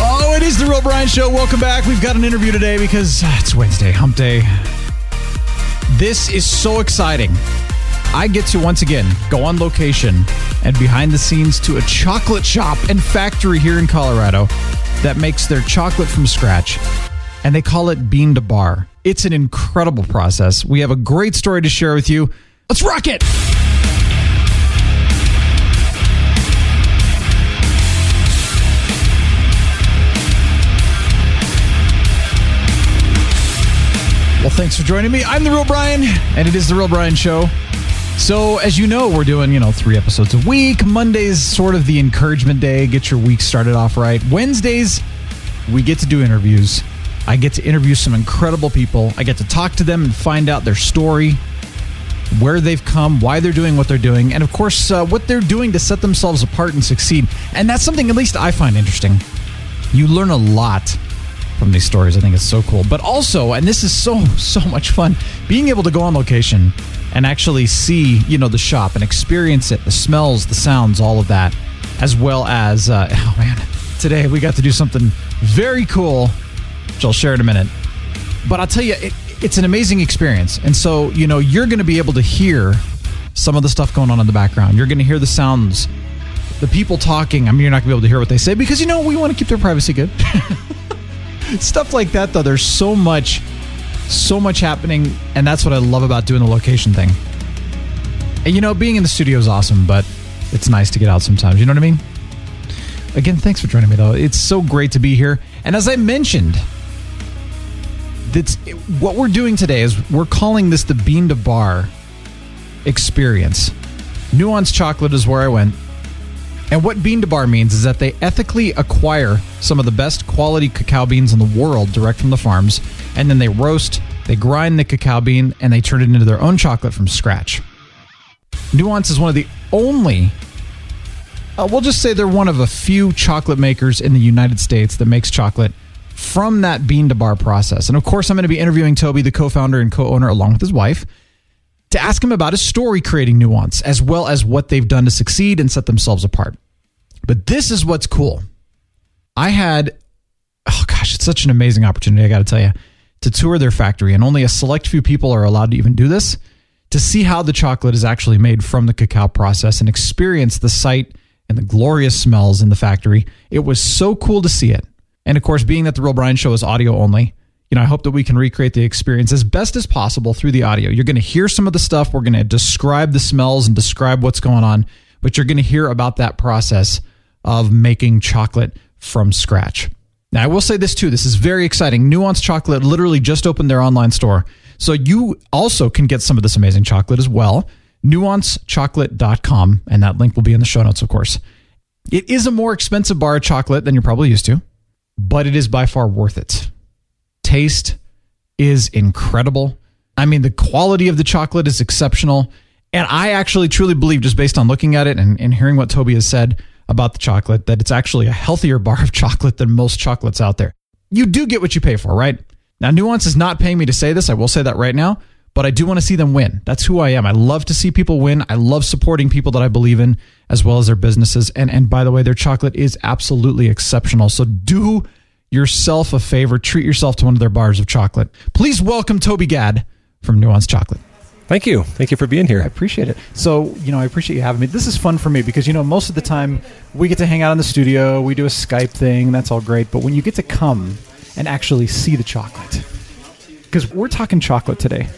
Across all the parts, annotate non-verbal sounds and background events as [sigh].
Oh, it is the Real Brian Show. Welcome back. We've got an interview today because uh, it's Wednesday, hump day. This is so exciting. I get to once again go on location and behind the scenes to a chocolate shop and factory here in Colorado that makes their chocolate from scratch. And they call it bean to bar. It's an incredible process. We have a great story to share with you. Let's rock it! Well, thanks for joining me. I'm the Real Brian, and it is the Real Brian Show. So, as you know, we're doing, you know, three episodes a week. Monday's sort of the encouragement day, get your week started off right. Wednesdays, we get to do interviews. I get to interview some incredible people. I get to talk to them and find out their story, where they've come, why they're doing what they're doing, and of course, uh, what they're doing to set themselves apart and succeed. And that's something at least I find interesting. You learn a lot from these stories. I think it's so cool. But also, and this is so [laughs] so much fun, being able to go on location and actually see, you know, the shop and experience it, the smells, the sounds, all of that, as well as uh, [laughs] oh man, today we got to do something very cool, which I'll share in a minute. But I'll tell you, it, it's an amazing experience, and so you know you're going to be able to hear some of the stuff going on in the background. You're going to hear the sounds. The people talking, I mean, you're not going to be able to hear what they say because, you know, we want to keep their privacy good. [laughs] stuff like that though there's so much so much happening and that's what i love about doing the location thing. And you know being in the studio is awesome but it's nice to get out sometimes you know what i mean? Again thanks for joining me though. It's so great to be here. And as i mentioned that's what we're doing today is we're calling this the bean to bar experience. Nuance chocolate is where i went and what bean to bar means is that they ethically acquire some of the best quality cacao beans in the world direct from the farms, and then they roast, they grind the cacao bean, and they turn it into their own chocolate from scratch. Nuance is one of the only, uh, we'll just say they're one of a few chocolate makers in the United States that makes chocolate from that bean to bar process. And of course, I'm going to be interviewing Toby, the co founder and co owner, along with his wife to ask him about his story creating nuance, as well as what they've done to succeed and set themselves apart. But this is what's cool. I had, oh gosh, it's such an amazing opportunity, I got to tell you, to tour their factory. And only a select few people are allowed to even do this to see how the chocolate is actually made from the cacao process and experience the site and the glorious smells in the factory. It was so cool to see it. And of course, being that the Real Brian show is audio only, you know, I hope that we can recreate the experience as best as possible through the audio. You're going to hear some of the stuff. We're going to describe the smells and describe what's going on, but you're going to hear about that process of making chocolate from scratch. Now, I will say this too. This is very exciting. Nuance Chocolate literally just opened their online store. So you also can get some of this amazing chocolate as well. Nuancechocolate.com. And that link will be in the show notes, of course. It is a more expensive bar of chocolate than you're probably used to, but it is by far worth it taste is incredible. I mean, the quality of the chocolate is exceptional. And I actually truly believe, just based on looking at it and, and hearing what Toby has said about the chocolate, that it's actually a healthier [laughs] bar of chocolate than most chocolates out there. You do get what you pay for, right? Now, Nuance is not paying me to say this. I will say that right now, but I do want to see them win. That's who I am. I love to see people win. I love supporting people that I believe in as well as their businesses. And, and by the way, their chocolate is absolutely exceptional. So do yourself a favor, treat yourself to one of their bars of chocolate. Please welcome Toby Gadd from Nuance Chocolate. Thank you. Thank you for being here. I appreciate it. So, you know, I appreciate you having me. This is fun for me because, you know, most of the time we get to hang out in the studio, we do a Skype thing, that's all great. But when you get to come and actually see the chocolate, because we're talking chocolate today,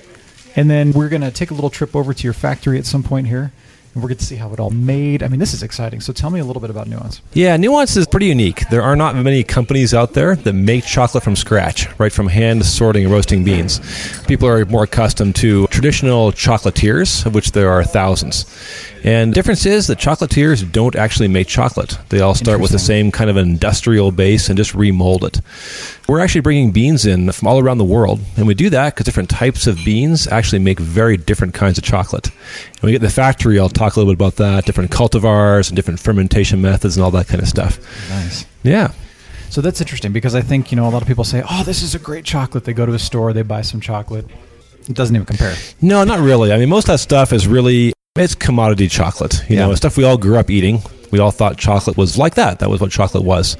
and then we're going to take a little trip over to your factory at some point here and we're going to see how it all made. I mean, this is exciting. So tell me a little bit about Nuance. Yeah, Nuance is pretty unique. There are not many companies out there that make chocolate from scratch, right from hand sorting and roasting beans. People are more accustomed to traditional chocolatiers, of which there are thousands. And the difference is that chocolatiers don't actually make chocolate. They all start with the same kind of industrial base and just remold it. We're actually bringing beans in from all around the world, and we do that because different types of beans actually make very different kinds of chocolate. And we get the factory, I'll talk a little bit about that, different cultivars and different fermentation methods and all that kind of stuff. Nice. Yeah. So that's interesting because I think, you know, a lot of people say, oh, this is a great chocolate. They go to a store, they buy some chocolate. It doesn't even compare. No, not really. I mean, most of that stuff is really it's commodity chocolate. You Yeah. know, stuff we all grew up eating. We all thought chocolate was like that. That was what chocolate was.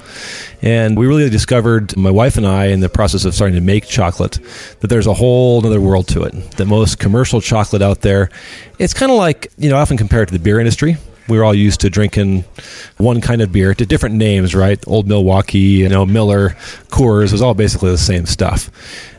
And we really discovered, my wife and I, in the process of starting to make chocolate, that there's a whole other world to it. The most commercial chocolate out there, it's kind of like, you know, I often compare it to the beer industry. We were all used to drinking one kind of beer to different names, right? Old Milwaukee, you know, Miller, Coors, it was all basically the same stuff.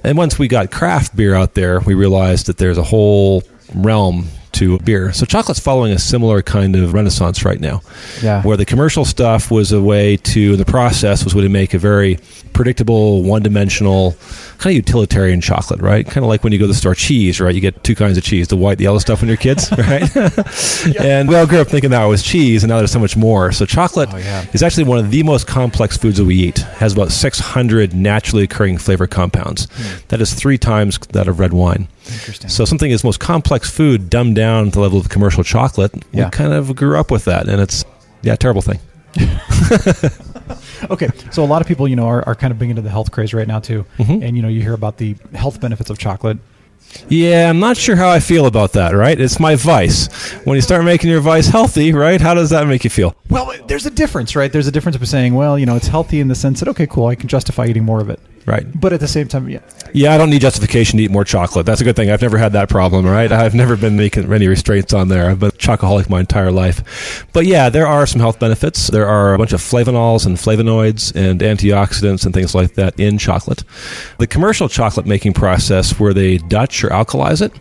And once we got craft beer out there, we realized that there's a whole realm to beer. So chocolate's following a similar kind of renaissance right now. Yeah. Where the commercial stuff was a way to the process was way to make a very predictable, one-dimensional kind of utilitarian chocolate, right? Kind of like when you go to the store cheese, right? You get two kinds of cheese, the white, the yellow stuff when you're kids, [laughs] right? [laughs] And we all grew up thinking that was cheese and now there's so much more. So chocolate Oh, yeah. is actually one of the most complex foods that we eat. It has about 600 naturally occurring flavor compounds. Hmm. That is 3 times that of red wine. Interesting. So something is most complex food dumbed down to the level of commercial chocolate. Yeah. We kind of grew up with that, and it's yeah, terrible thing. [laughs] Okay, so a lot of people, you know, are, are kind of big into the health craze right now too, Mhm. and you know, you hear about the health benefits of chocolate. Yeah, I'm not sure how I feel about that. Right? It's my vice. When you start making your vice healthy, right? How does that make you feel? Well, there's a difference, right? There's a difference between saying, well, you know, it's healthy in the sense that okay, cool, I can justify eating more of it, Right. but at the same time, yeah, Yeah, I don't need justification to eat more chocolate. That's a good thing. I've never had that problem, right? [laughs] I've never been making any restraints on there. I've been a chocoholic my entire life. But yeah, there are some health benefits. There are a bunch of flavonols and flavonoids and antioxidants and things like that in chocolate. The commercial chocolate making process where they Dutch or alkalize it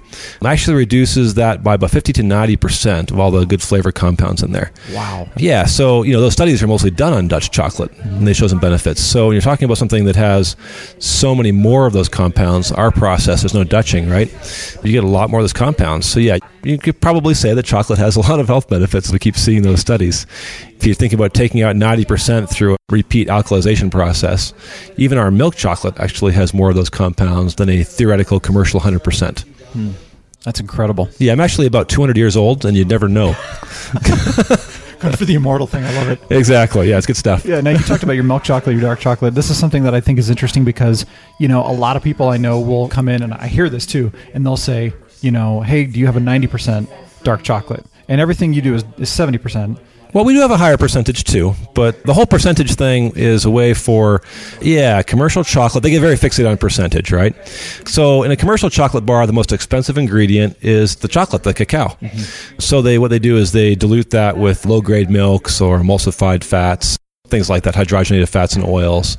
actually reduces that by about 50 to 90% of all the good flavor compounds in there. wow, Yeah, so you know those studies are mostly done on Dutch chocolate, and they show some benefits. So when you're talking about something that has so many more of those compounds, our process there's no Dutching, right? You get a lot more of those compounds. So yeah, you could probably say that chocolate has a lot of health benefits. We keep seeing those studies. If you're thinking about taking out 90% through a repeat alkalization process, even our milk chocolate actually has more of those compounds than a theoretical commercial 100%. Hmm. that's incredible. Yeah, I'm actually about 200 years old, and you'd never know. [laughs] Going for the immortal thing, I love it. exactly. Yeah, it's good stuff. Yeah, now you talked about your milk chocolate, your dark chocolate. This is something that I think is interesting because, you know, a lot of people I know will come in, and I hear this too, and they'll say, you know, hey, do you have a 90% dark chocolate? And everything you do is, is 70%. Well, we do have a higher percentage too, but the whole percentage thing is a way for, yeah, commercial chocolate. They get very fixated on percentage, right? So, in a commercial chocolate bar, the most expensive ingredient is the chocolate, the cacao. Mm-hmm. So, they what they do is they dilute that with low grade milks or emulsified fats, things like that, hydrogenated fats and oils,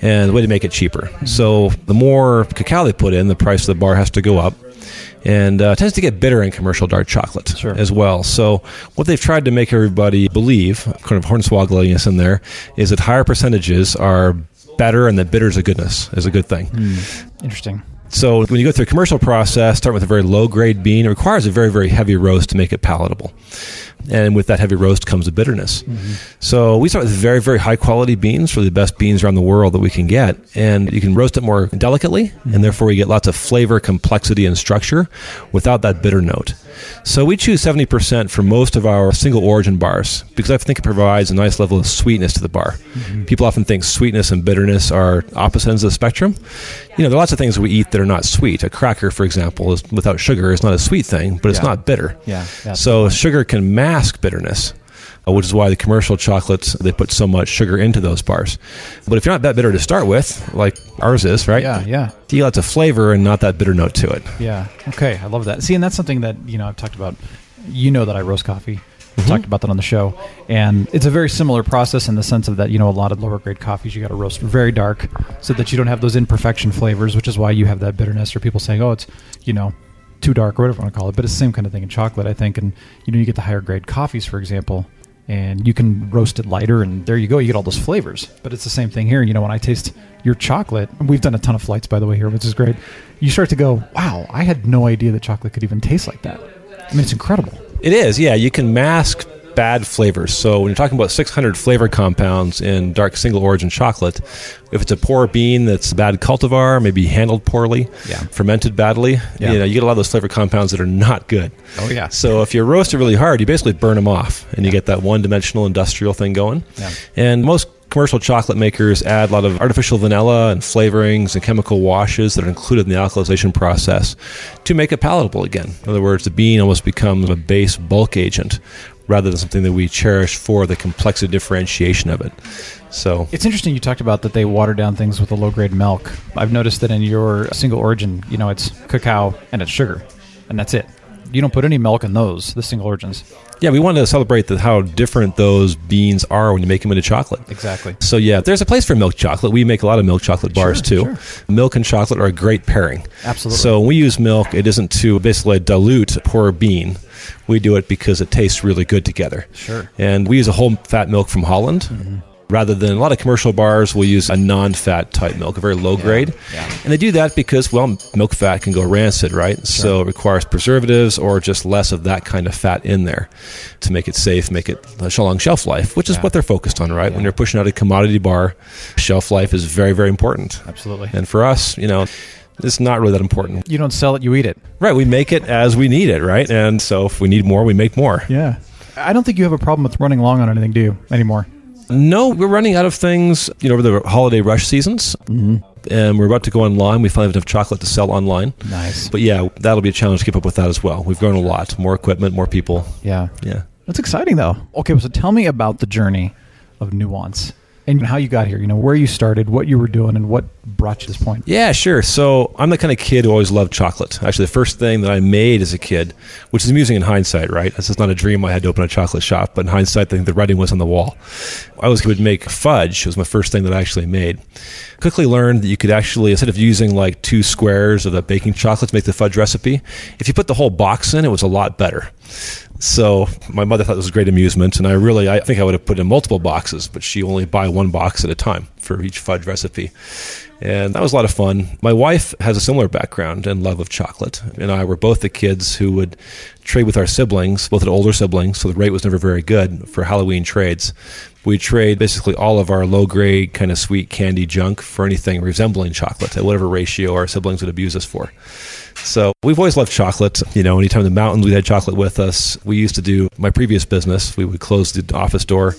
and the way to make it cheaper. Mm-hmm. So, the more cacao they put in, the price of the bar has to go up. And uh, tends to get bitter in commercial dark chocolate Sure. as well. So what they've tried to make everybody believe, kind of hornswoggling us in there, is that higher percentages are better and that bitter is a goodness, is a good thing. Interesting. So when you go through a commercial process, start with a very low grade bean. It requires a very, very heavy roast to make it palatable. And with that heavy roast comes a bitterness. Mm-hmm. So we start with very, very high quality beans, really the best beans around the world that we can get. And you can roast it more delicately, and mm-hmm. therefore you get lots of flavor, complexity, and structure without that bitter note. So we choose 70% for most of our single origin bars because I think it provides a nice level of sweetness to the bar. Mm-hmm. People often think sweetness and bitterness are opposite ends of the spectrum. You know, there are lots of things we eat that are not sweet. A cracker, for example, is without sugar is not a sweet thing, but it's Yeah. not bitter. Yeah, yeah. So sugar can mask bitterness. uh, Which is why the commercial chocolates they put so much sugar into those bars. But if you're not that bitter to start with, like ours is, right? Yeah, yeah. You lots of flavor and not that bitter note to it. Yeah. Okay. I love that. See, and that's something that you know I've talked about. You know that I roast coffee. We've talked about that on the show, and it's a very similar process in the sense of that you know a lot of lower grade coffees you got to roast very dark so that you don't have those imperfection flavors, which is why you have that bitterness or people saying, oh, it's you know too dark whatever you want to call it, but it's the same kind of thing in chocolate, I think. And you know, you get the higher grade coffees, for example, and you can roast it lighter, and there you go, you get all those flavors. But it's the same thing here. You know, when I taste your chocolate, and we've done a ton of flights by the way here, which is great. You start to go, wow, I had no idea that chocolate could even taste like that. I mean, it's incredible. It is, yeah. You can mask bad flavors. So when you're talking about 600 flavor compounds in dark single origin chocolate, if it's a poor bean that's a bad cultivar, maybe handled poorly, Yeah. fermented badly, Yeah. you know, you get a lot of those flavor compounds that are not good. Oh, yeah. So if you roast it really hard, you basically burn them off, and you get that one-dimensional industrial thing going. Yeah. And most commercial chocolate makers add a lot of artificial vanilla and flavorings and chemical washes that are included in the alkalization process to make it palatable again. In other words, the bean almost becomes a base bulk agent rather than something that we cherish for the complexity differentiation of it. So It's interesting you talked about that they water down things with a low grade milk. I've noticed that in your single origin, you know, it's cacao and it's sugar, and that's it. You don't put any milk in those, the single origins. Yeah, we wanted to celebrate the, how different those beans are when you make them into chocolate. Exactly. So yeah, there's a place for milk chocolate. We make a lot of milk chocolate bars Sure, too. sure. Milk and chocolate are a great pairing. Absolutely. So when we use milk, it isn't to basically dilute a poor bean. We do it because it tastes really good together. Sure. And we use a whole fat milk from Holland. Mm-hmm. Rather than a lot of commercial bars will use a non-fat type milk, a very low grade, yeah. and they do that because well, milk fat can go rancid, right? So it requires preservatives or just less of that kind of fat in there to make it safe, make it a long shelf life, which is Yeah. what they're focused on, right? When you're pushing out a commodity bar, shelf life is very, very important. Absolutely. And for us, you know, it's not really that important. You don't sell it, you eat it. Right, we make it as we need it, right? And so if we need more, we make more. Yeah. I don't think you have a problem with running long on anything, do you, anymore? No, we're running out of things, you know, over the holiday rush seasons. Mm-hmm. And we're about to go online. We finally have enough chocolate to sell online. Nice. But yeah, that'll be a challenge to keep up with that as well. We've grown a lot. More equipment, more people. Yeah. Yeah. That's exciting, though. Okay, so tell me about the journey of Nuance and how you got here. You know, where you started, what you were doing, and what brought you to this point. Yeah, sure. So I'm the kind of kid who always loved chocolate. Actually, the first thing that I made as a kid, which is amusing in hindsight, right? This is not a dream I had to open a chocolate shop, but in hindsight, I think the writing was on the wall. I was would make fudge. It was my first thing that I actually made. Quickly learned that you could actually, instead of using like two squares of the baking chocolate to make the fudge recipe, if you put the whole box in, it was a lot better. So my mother thought it was great amusement, and I really, I think I would have put in multiple boxes, but she only buy one box at a time for each fudge recipe. And that was a lot of fun. My wife has a similar background and love of chocolate, and I were both the kids who would trade with our siblings, both had older siblings, so the rate was never very good for Halloween trades. We trade basically all of our low grade, kind of sweet candy junk for anything resembling chocolate at whatever ratio our siblings would abuse us for. So we've always loved chocolate. You know, anytime in the mountains we had chocolate with us. We used to do my previous business. We would close the office door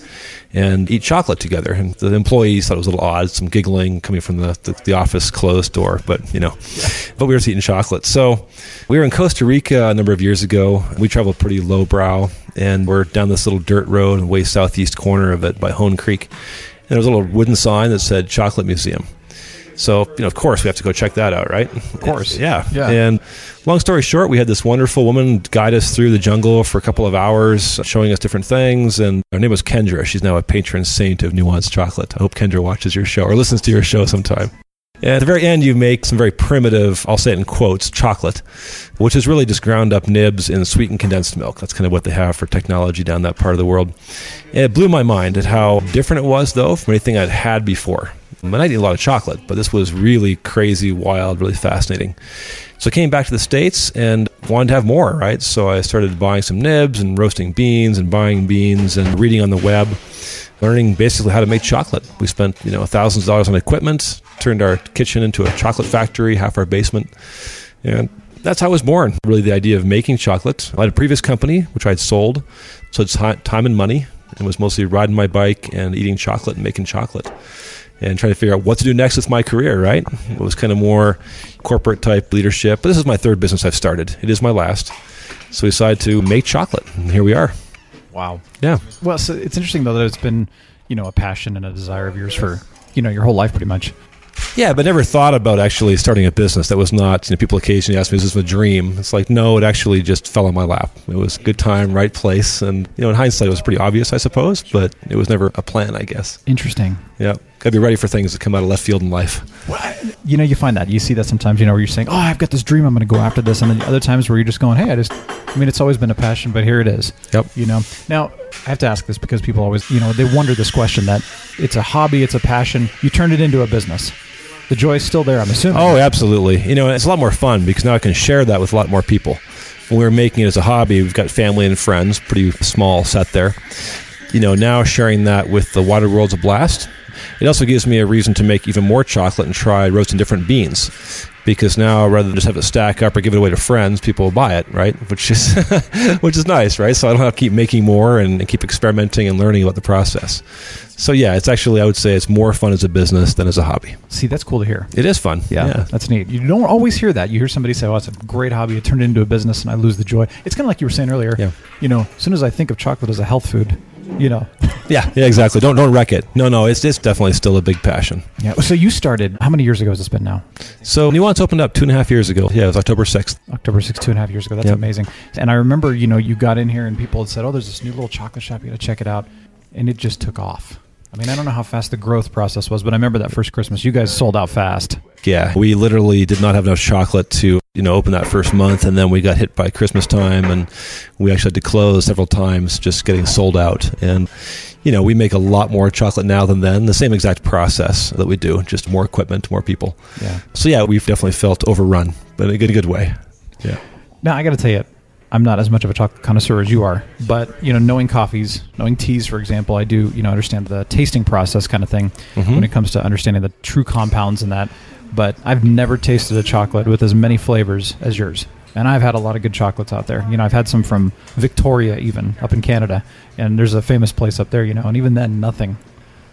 and eat chocolate together. And the employees thought it was a little odd, some giggling coming from the, the, the office closed door, but you know, but we were just eating chocolate. So we were in Costa Rica a number of years ago. We traveled pretty lowbrow and we're down this little dirt road in the way southeast corner of it by Hone Creek. And there was a little wooden sign that said Chocolate Museum. So, you know, of course, we have to go check that out, right? Of course. Yeah. Yeah. And long story short, we had this wonderful woman guide us through the jungle for a couple of hours, showing us different things. And her name was Kendra. She's now a patron saint of Nuance Chocolate. I hope Kendra watches your show or listens to your show sometime. And at the very end, you make some very primitive, I'll say it in quotes, chocolate, which is really just ground up nibs in sweetened condensed milk. That's kind of what they have for technology down that part of the world. And it blew my mind at how different it was, though, from anything I'd had before. And I eat a lot of chocolate, but this was really crazy, wild, really fascinating. So I came back to the States and wanted to have more, right? So I started buying some nibs and roasting beans and buying beans and reading on the web, learning basically how to make chocolate. We spent, you know, thousands of dollars on equipment, turned our kitchen into a chocolate factory, half our basement. And that's how I was born, really, the idea of making chocolate. I had a previous company, which I'd sold, so it's time and money, and was mostly riding my bike and eating chocolate and making chocolate and trying to figure out what to do next with my career, right? It was kind of more corporate type leadership. But this is my third business I've started. It is my last. So we decided to make chocolate. And here we are. Wow. Yeah. Well, so it's interesting though that it's been, you know, a passion and a desire of yours for, you know, your whole life pretty much. Yeah, but never thought about actually starting a business. That was not, you know, people occasionally ask me, is this a dream? It's like, no, it actually just fell on my lap. It was good time, right place. And, you know, in hindsight, it was pretty obvious, I suppose, but it was never a plan, I guess. Interesting. Yeah. Got to be ready for things that come out of left field in life. Well, you know, you find that you see that sometimes. You know, where you're saying, "Oh, I've got this dream. I'm going to go after this," and then other times where you're just going, "Hey, I just." I mean, it's always been a passion, but here it is. Yep. You know. Now, I have to ask this because people always, you know, they wonder this question that it's a hobby, it's a passion. You turned it into a business. The joy is still there. I'm assuming. Oh, absolutely. You know, it's a lot more fun because now I can share that with a lot more people. When we were making it as a hobby, we've got family and friends, pretty small set there. You know, now sharing that with the wider world's a blast. It also gives me a reason to make even more chocolate and try roasting different beans. Because now, rather than just have it stack up or give it away to friends, people will buy it, right? Which is [laughs] which is nice, right? So I don't have to keep making more and, and keep experimenting and learning about the process. So yeah, it's actually I would say it's more fun as a business than as a hobby. See, that's cool to hear. It is fun. Yeah, that's neat. You don't always hear that. You hear somebody say, "Oh, it's a great hobby. It turned into a business, and I lose the joy." It's kind of like you were saying earlier. Yeah. You know, as soon as I think of chocolate as a health food, you know. Yeah, yeah, exactly. Don't don't wreck it. No, no, it's it's definitely still a big passion. Yeah. So you started. How many years ago has this been now? So Nuance opened up two and a half years ago. Yeah, it was October sixth. October six, two and a half years ago. That's Yep. amazing. And I remember, you know, you got in here and people had said, "Oh, there's this new little chocolate shop. You got to check it out," and it just took off. I mean, I don't know how fast the growth process was, but I remember that first Christmas, you guys sold out fast. Yeah, we literally did not have enough chocolate to you know open that first month, and then we got hit by Christmas time, and we actually had to close several times, just getting sold out. And you know, we make a lot more chocolate now than then. The same exact process that we do, just more equipment, more people. Yeah. So yeah, we've definitely felt overrun, but in a good, good way. Yeah. Now I got to tell you, I'm not as much of a chocolate connoisseur as you are, but you know, knowing coffees, knowing teas, for example, I do you know understand the tasting process kind of thing Mhm. when it comes to understanding the true compounds in that. But I've never tasted a chocolate with as many flavors as yours. And I've had a lot of good chocolates out there. You know, I've had some from Victoria, even up in Canada, and there's a famous place up there. You know, and even then, nothing.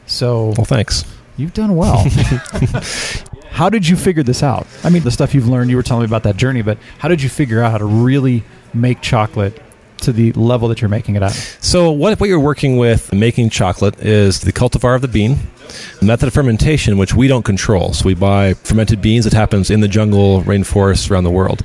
So Well, thanks. You've done well. [laughs] how did you figure this out? I mean, the stuff you've learned, you were telling me about that journey, but how did you figure out how to really make chocolate to the level that you're making it at? So what what you're working with making chocolate is the cultivar of the bean, the method of fermentation, which we don't control. So we buy fermented beans that happens in the jungle, rainforests around the world.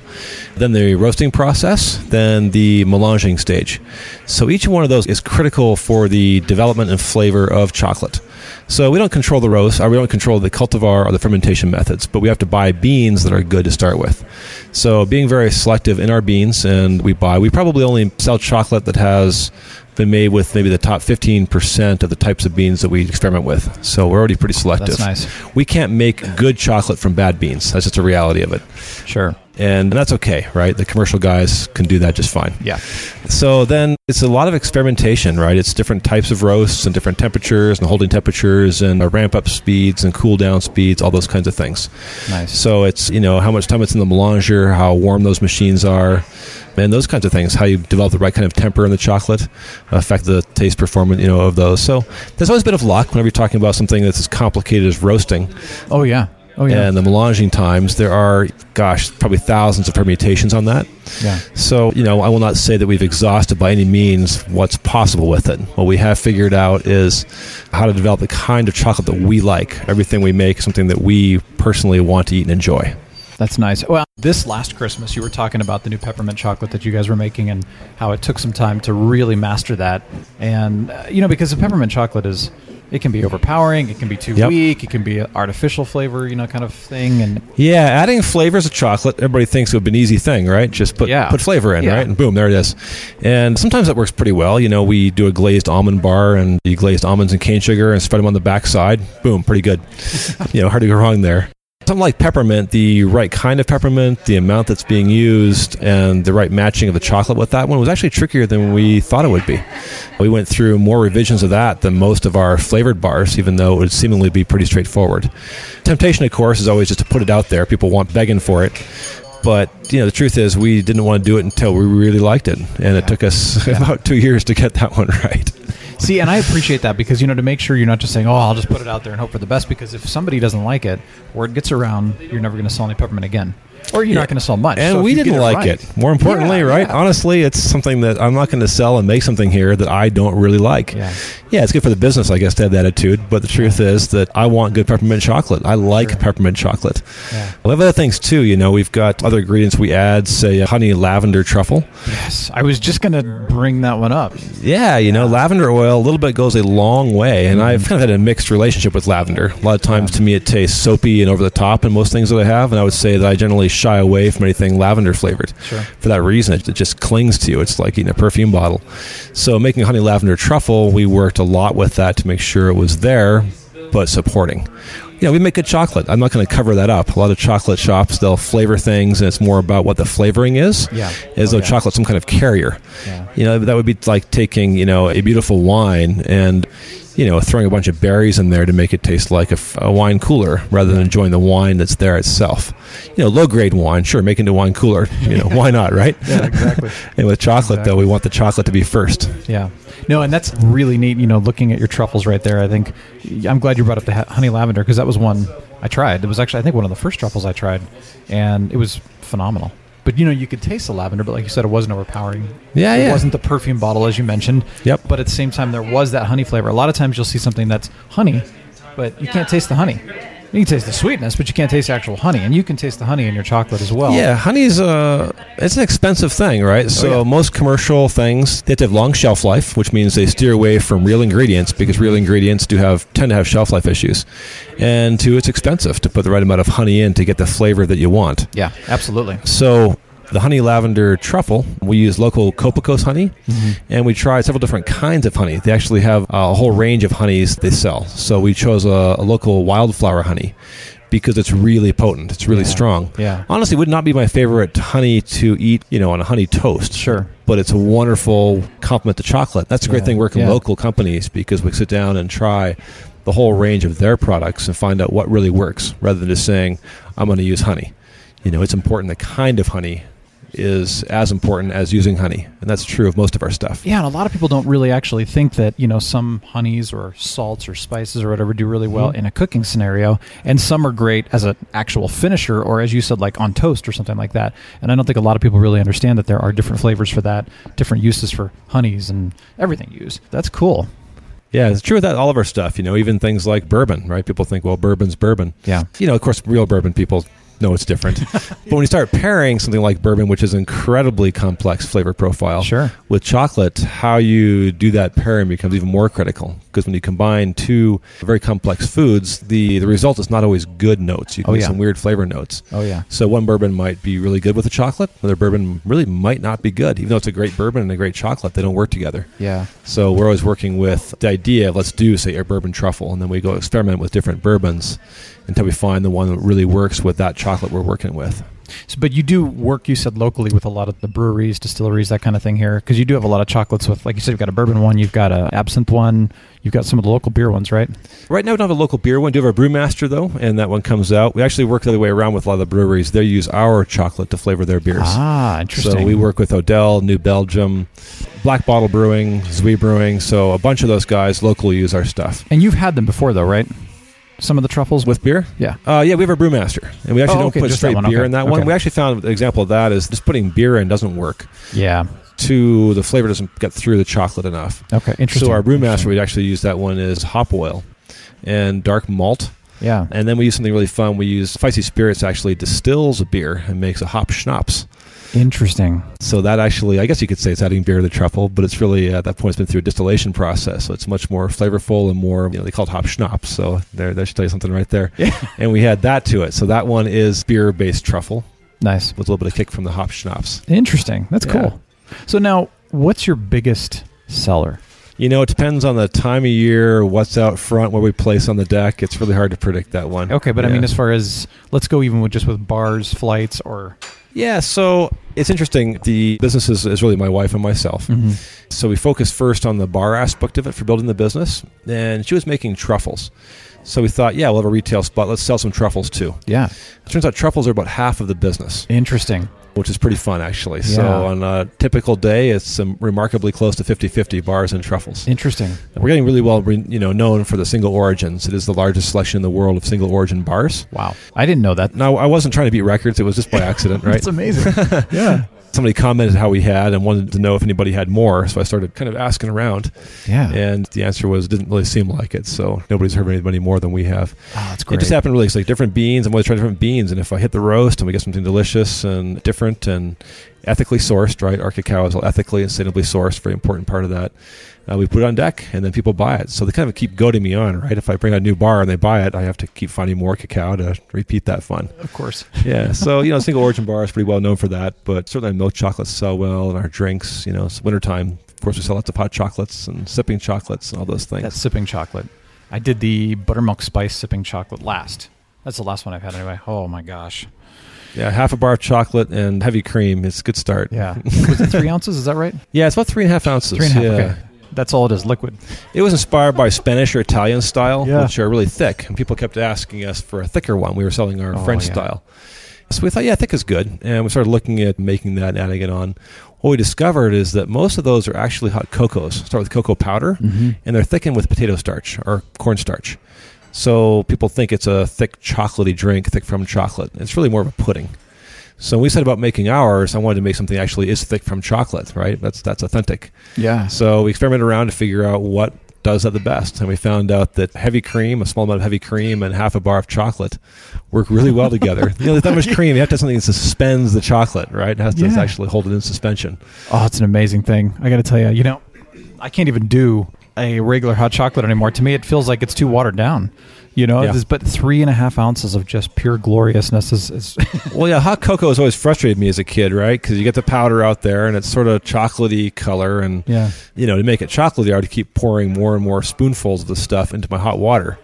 Then the roasting process, then the melanging stage. So each one of those is critical for the development and flavor of chocolate. So we don't control the roast, or we don't control the cultivar or the fermentation methods, but we have to buy beans that are good to start with. So being very selective in our beans, and we buy, we probably only sell chocolate that has been made with maybe the top 15% of the types of beans that we experiment with. So we're already pretty selective. That's nice. We can't make good chocolate from bad beans. That's just a reality of it. Sure. And that's okay, right? The commercial guys can do that just fine. Yeah. So then it's a lot of experimentation, right? It's different types of roasts and different temperatures and holding temperatures and ramp up speeds and cool down speeds, all those kinds of things. Nice. So it's, you know, how much time it's in the melanger, how warm those machines are, and those kinds of things. How you develop the right kind of temper in the chocolate affect the taste performance, you know, of those. So there's always a bit of luck whenever you're talking about something that's as complicated as roasting. Oh yeah. Oh yeah. And the melanging times, there are, gosh, probably thousands of permutations on that. yeah. So, you know, I will not say that we've exhausted by any means what's possible with it. What we have figured out is how to develop the kind of chocolate that we like. Everything we make is something that we personally want to eat and enjoy. That's nice. Well, this last Christmas, you were talking about the new peppermint chocolate that you guys were making and how it took some time to really master that. And, uh, you know, because the peppermint chocolate is, it can be overpowering, it can be too Yep. weak, it can be an artificial flavor, you know, kind of thing. And Yeah, adding flavors of chocolate, everybody thinks it would be an easy thing, right? Just put Yeah. put flavor in, Yeah. right? And boom, there it is. And sometimes that works pretty well. You know, we do a glazed almond bar and you glazed almonds and cane sugar and spread them on the backside. Boom, pretty good. [laughs] you know, hard to go wrong there. Something like peppermint, the right kind of peppermint, the amount that's being used, and the right matching of the chocolate with that one was actually trickier than we thought it would be. We went through more revisions of that than most of our flavored bars, even though it would seemingly be pretty straightforward. Temptation, of course, is always just to put it out there. People want begging for it. But you know, the truth is, we didn't want to do it until we really liked it, and it took us [laughs] about two years to get that one [laughs] right. see, and I appreciate that because, you know, to make sure you're not just saying, oh, I'll just put it out there and hope for the best. Because if somebody doesn't like it, word gets around, you're never going to sell any peppermint again. Or you're not going to sell much. And So we didn't like right- it. More importantly, Yeah, right? yeah. Honestly, it's something that I'm not going to sell and make something here that I don't really like. Yeah. Yeah, it's good for the business, I guess, to have that attitude. But the truth is that I want good peppermint chocolate. I like peppermint chocolate. Yeah. We have other things too. You know, we've got other ingredients we add, say honey lavender truffle. Yes, I was just going to bring that one up. Yeah, you know, lavender oil a little bit goes a long way, and I've mm-hmm. kind of had a mixed relationship with lavender. A lot of times, to me, it tastes soapy and over the top in most things that I have, and I would say that I generally shy away from anything lavender flavored. Sure. For that reason, it, it just clings to you. It's like eating a perfume bottle. So, making honey lavender truffle, we worked a lot with that to make sure it was there, but supporting. You know, we make good chocolate. I'm not going to cover that up. A lot of chocolate shops, they'll flavor things, and it's more about what the flavoring is, Yeah. as Oh, though yeah. chocolate's some kind of carrier. Yeah. You know, that would be like taking, you know, a beautiful wine and, you know, throwing a bunch of berries in there to make it taste like a wine cooler rather than enjoying the wine that's there itself. You know, low grade wine, sure, make into wine cooler. [laughs] You know, why not, right? Yeah, exactly. [laughs] and with chocolate, though, we want the chocolate to be first. Yeah. No, and that's really neat. You know, looking at your truffles right there, I think I'm glad you brought up the honey lavender because that was one I tried. It was actually I think one of the first truffles I tried, and it was phenomenal. But you know, you could taste the lavender, but like you said, it wasn't overpowering. Yeah, it yeah. wasn't the perfume bottle as you mentioned. Yep. But at the same time, there was that honey flavor. A lot of times, you'll see something that's honey, but you can't taste the honey. You can taste the sweetness, but you can't taste actual honey, and you can taste the honey in your chocolate as well. Yeah, honey's uh it's an expensive thing, right? So Oh, yeah. most commercial things they have to have long shelf life, which means they steer away from real ingredients because real ingredients do have tend to have shelf life issues. And two, it's expensive to put the right amount of honey in to get the flavor that you want. Yeah, absolutely. So the honey lavender truffle, we use local Copoco's honey, mm-hmm. and we tried several different kinds of honey. They actually have a whole range of honeys they sell. So we chose a, a local wildflower honey because it's really potent. It's really Yeah. strong. Yeah. Honestly, would not be my favorite honey to eat, you know, on a honey toast. Sure. But it's a wonderful complement to chocolate. That's a great Yeah. thing working Yeah. with local companies because we sit down and try the whole range of their products and find out what really works rather than just saying, I'm going to use honey. You know, it's important the kind of honey is as important as using honey. And that's true of most of our stuff. Yeah, and a lot of people don't really actually think that you know some honeys or salts or spices or whatever do really well mm-hmm. in a cooking scenario, and some are great as an actual finisher or as you said, like on toast or something like that. And I don't think a lot of people really understand that there are different flavors for that, different uses for honeys and everything used. That's cool. Yeah, it's true with that all of our stuff, you know, even things like bourbon, right? People think, well, bourbon's bourbon. Yeah. You know, of course, real bourbon people know it's different. [laughs] but when you start pairing something like bourbon, which is an incredibly complex flavor profile, Sure. with chocolate, how you do that pairing becomes even more critical. Because when you combine two very complex foods, the, the result is not always good notes. You can Oh, get yeah. some weird flavor notes. Oh yeah. So one bourbon might be really good with a chocolate, another bourbon really might not be good. Even though it's a great bourbon and a great chocolate, they don't work together. Yeah. So we're always working with the idea of let's do, say, a bourbon truffle, and then we go experiment with different bourbons until we find the one that really works with that chocolate we're working with. So, but you do work, you said, locally with a lot of the breweries, distilleries, that kind of thing here, because you do have a lot of chocolates with, like you said, you've got a bourbon one, you've got a absinthe one, you've got some of the local beer ones, right? Right now, we don't have a local beer one. We do have our brewmaster, though, and that one comes out. We actually work the other way around with a lot of the breweries. They use our chocolate to flavor their beers. Ah, interesting. So we work with Odell, New Belgium, Black Bottle Brewing, Zwei Brewing. So a bunch of those guys locally use our stuff. And you've had them before, though, right? Some of the truffles With beer? Yeah. Uh, yeah, we have our brewmaster, and we actually Oh, don't okay, put straight one, beer okay, in that one. We actually found an example of that is just putting beer in doesn't work. Yeah. To the flavor doesn't get through the chocolate enough. Okay. Interesting. So our brewmaster, we'd actually use that one is hop oil and dark malt. Yeah. And then we use something really fun. We use Feisty Spirits actually distills a beer and makes a hop schnapps. Interesting. So that actually, I guess you could say it's adding beer to the truffle, but it's really at that point it's been through a distillation process, so it's much more flavorful and more. You know, they call it hop schnapps, so there, that should tell you something right there. Yeah. [laughs] And we had that to it, so that one is beer-based truffle Nice. with a little bit of kick from the hop schnapps. Interesting. That's Yeah. cool. So now, what's your biggest seller? You know, it depends on the time of year, what's out front, what we place on the deck. It's really hard to predict that one. Okay, but I mean, as far as let's go even with just with bars, flights, or Yeah, so it's interesting. The business is, is really my wife and myself. Mm-hmm. So we focused first on the bar aspect of it for building the business, and she was making truffles. So we thought, yeah, we'll have a retail spot. Let's sell some truffles too. yeah, It turns out truffles are about half of the business. interesting. Which is pretty fun actually. So on a typical day, it's um, remarkably close to 50-50 bars and truffles. Interesting. And We're getting really well, you know, known for the single origins. It is the largest selection in the world of single origin bars. Wow. I didn't know that. Now, I wasn't trying to beat records; it was just by accident, [laughs] right? That's amazing. [laughs] yeah. Somebody commented how we had and wanted to know if anybody had more, so I started kind of asking around, Yeah. and the answer was it didn't really seem like it. So nobody's heard of anybody more than we have. Oh, that's It just happened really. It's like different beans. I'm always trying different beans, and if I hit the roast and we get something delicious and different and ethically sourced, right? Our cacao is all ethically and sustainably sourced. Very important part of that. Uh, we put it on deck, and then people buy it. So they kind of keep goading me on, right? If I bring out a new bar and they buy it, I have to keep finding more cacao to repeat that fun. Of course. [laughs] Yeah. So you know, single origin bar is pretty well known for that, but certainly milk chocolates sell well, and our drinks. You know, it's wintertime. Of course, we sell lots of hot chocolates and sipping chocolates and all those things. That sipping chocolate. I did the buttermilk spice sipping chocolate last. That's the last one I've had anyway. Oh my gosh. Yeah, half a bar of chocolate and heavy cream. It's a good start. Yeah. [laughs] Was it three ounces? Is that right? Yeah, it's about three and a half ounces. Three and a half. Yeah. Okay. That's all it is, liquid. It was inspired by Spanish or Italian style, Yeah. which are really thick, and people kept asking us for a thicker one. We were selling our Oh, French yeah. style, so we thought, yeah, thick is good, and we started looking at making that and adding it on. What we discovered is that most of those are actually hot cocos. Start with cocoa powder, Mm-hmm. and they're thickened with potato starch or cornstarch. So people think it's a thick chocolatey drink, thick from chocolate. It's really more of a pudding. So when we said about making ours, I wanted to make something that actually is thick from chocolate, right? That's that's authentic. Yeah. So we experimented around to figure out what does that the best, and we found out that heavy cream, a small amount of heavy cream, and half a bar of chocolate work really well together. [laughs] you know, with that much cream, you have to have something that suspends the chocolate, right? It has to Yeah. actually hold it in suspension. Oh, it's an amazing thing. I got to tell you, you know, I can't even do a regular hot chocolate anymore. To me, it feels like it's too watered down. You know, Yeah. There's- but three and a half ounces of just pure gloriousness is, is [laughs] Well, yeah, hot cocoa has always frustrated me as a kid, right? Because you get the powder out there, and it's sort of chocolatey color, and yeah. you know, to make it chocolatey, I to keep pouring more and more spoonfuls of the stuff into my hot water.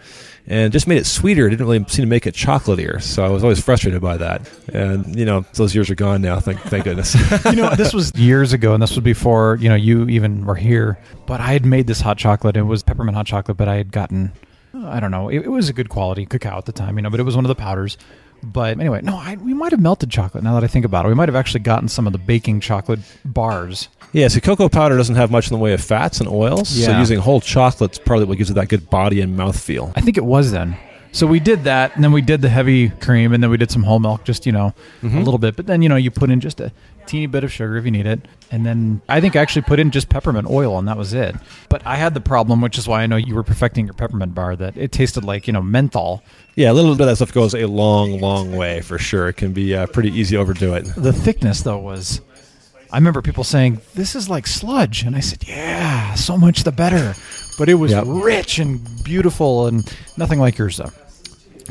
And just made it sweeter. It didn't really seem to make it chocolatier. So I was always frustrated by that. And, you know, those years are gone now, thank, thank goodness. [laughs] you know, this was years ago, and this was before you know you even were here. But I had made this hot chocolate. It was peppermint hot chocolate, but I had gotten, I don't know, it, it was a good quality cacao at the time, you know, but it was one of the powders. But anyway, no, I, we might have melted chocolate. Now that I think about it, we might have actually gotten some of the baking chocolate bars. yeah, so cocoa powder doesn't have much in the way of fats and oils. So Yeah. using whole chocolate's probably what gives it that good body and mouth feel. I think it was then. So we did that, and then we did the heavy cream, and then we did some whole milk, just you know, a little bit. But then you know, you put in just a teeny bit of sugar if you need it, and then I think I actually put in just peppermint oil, and that was it. But I had the problem, which is why I know you were perfecting your peppermint bar, that it tasted like you know menthol. Yeah, a little bit of that stuff goes a long, long way for sure. It can be uh, pretty easy to overdo it. The thickness though was. I remember people saying this is like sludge, and I said, "Yeah, so much the better." But it was Yep. rich and beautiful, and nothing like yours though.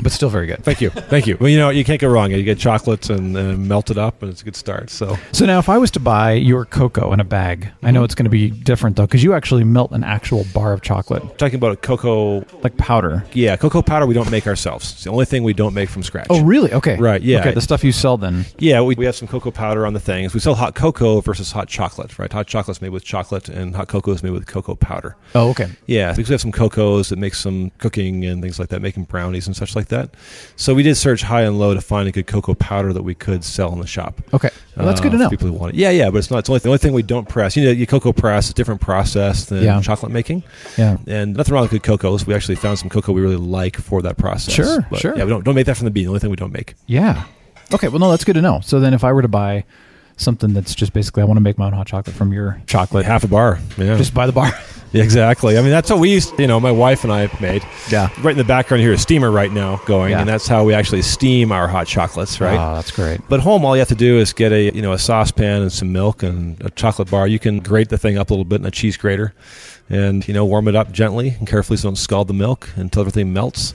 But still very good. Thank you. Thank you. Well, you know, you can't go wrong. You get chocolates and uh, melt it up, and it's a good start. So, So now, if I was to buy your cocoa in a bag, I know it's going to be different though, because you actually melt an actual bar of chocolate, talking about a cocoa like powder. Yeah, cocoa powder we don't make ourselves. It's the only thing we don't make from scratch. Oh, really? Okay. Right, yeah. Okay, the stuff you sell then. Yeah, we, we have some cocoa powder on the things. We sell hot cocoa versus hot chocolate, right? Hot chocolate's made with chocolate, and hot cocoa is made with cocoa powder. Oh, okay. Yeah, because we have some cocos that make some cooking and things like that, making brownies and such like that. So we did search high and low to find a good cocoa powder that we could sell in the shop. Okay. Well, that's Uh, good to know. People who want it. Yeah, yeah, but it's not. It's only the only thing we don't press. You know, you cocoa press is a different process than Yeah. chocolate making. Yeah. And nothing wrong with good cocos. We actually found some cocoa we really like for that process. Sure, But, sure. Yeah, we don't don't make that from the bean. The only thing we don't make. Yeah. Okay. Well, no, that's good to know. So then, if I were to buy something that's just basically, I want to make my own hot chocolate from your chocolate, Half a bar. Yeah. just buy the bar. Yeah, [laughs] exactly. I mean, that's what we used. You know, my wife and I made. Yeah. Right in the background here, a steamer right now going, Yeah. and that's how we actually steam our hot chocolates. Right. Oh, that's great. But home, all you have to do is get a you know a saucepan and some milk and a chocolate bar. You can grate the thing up a little bit in a cheese grater, and you know warm it up gently and carefully so don't scald the milk until everything melts.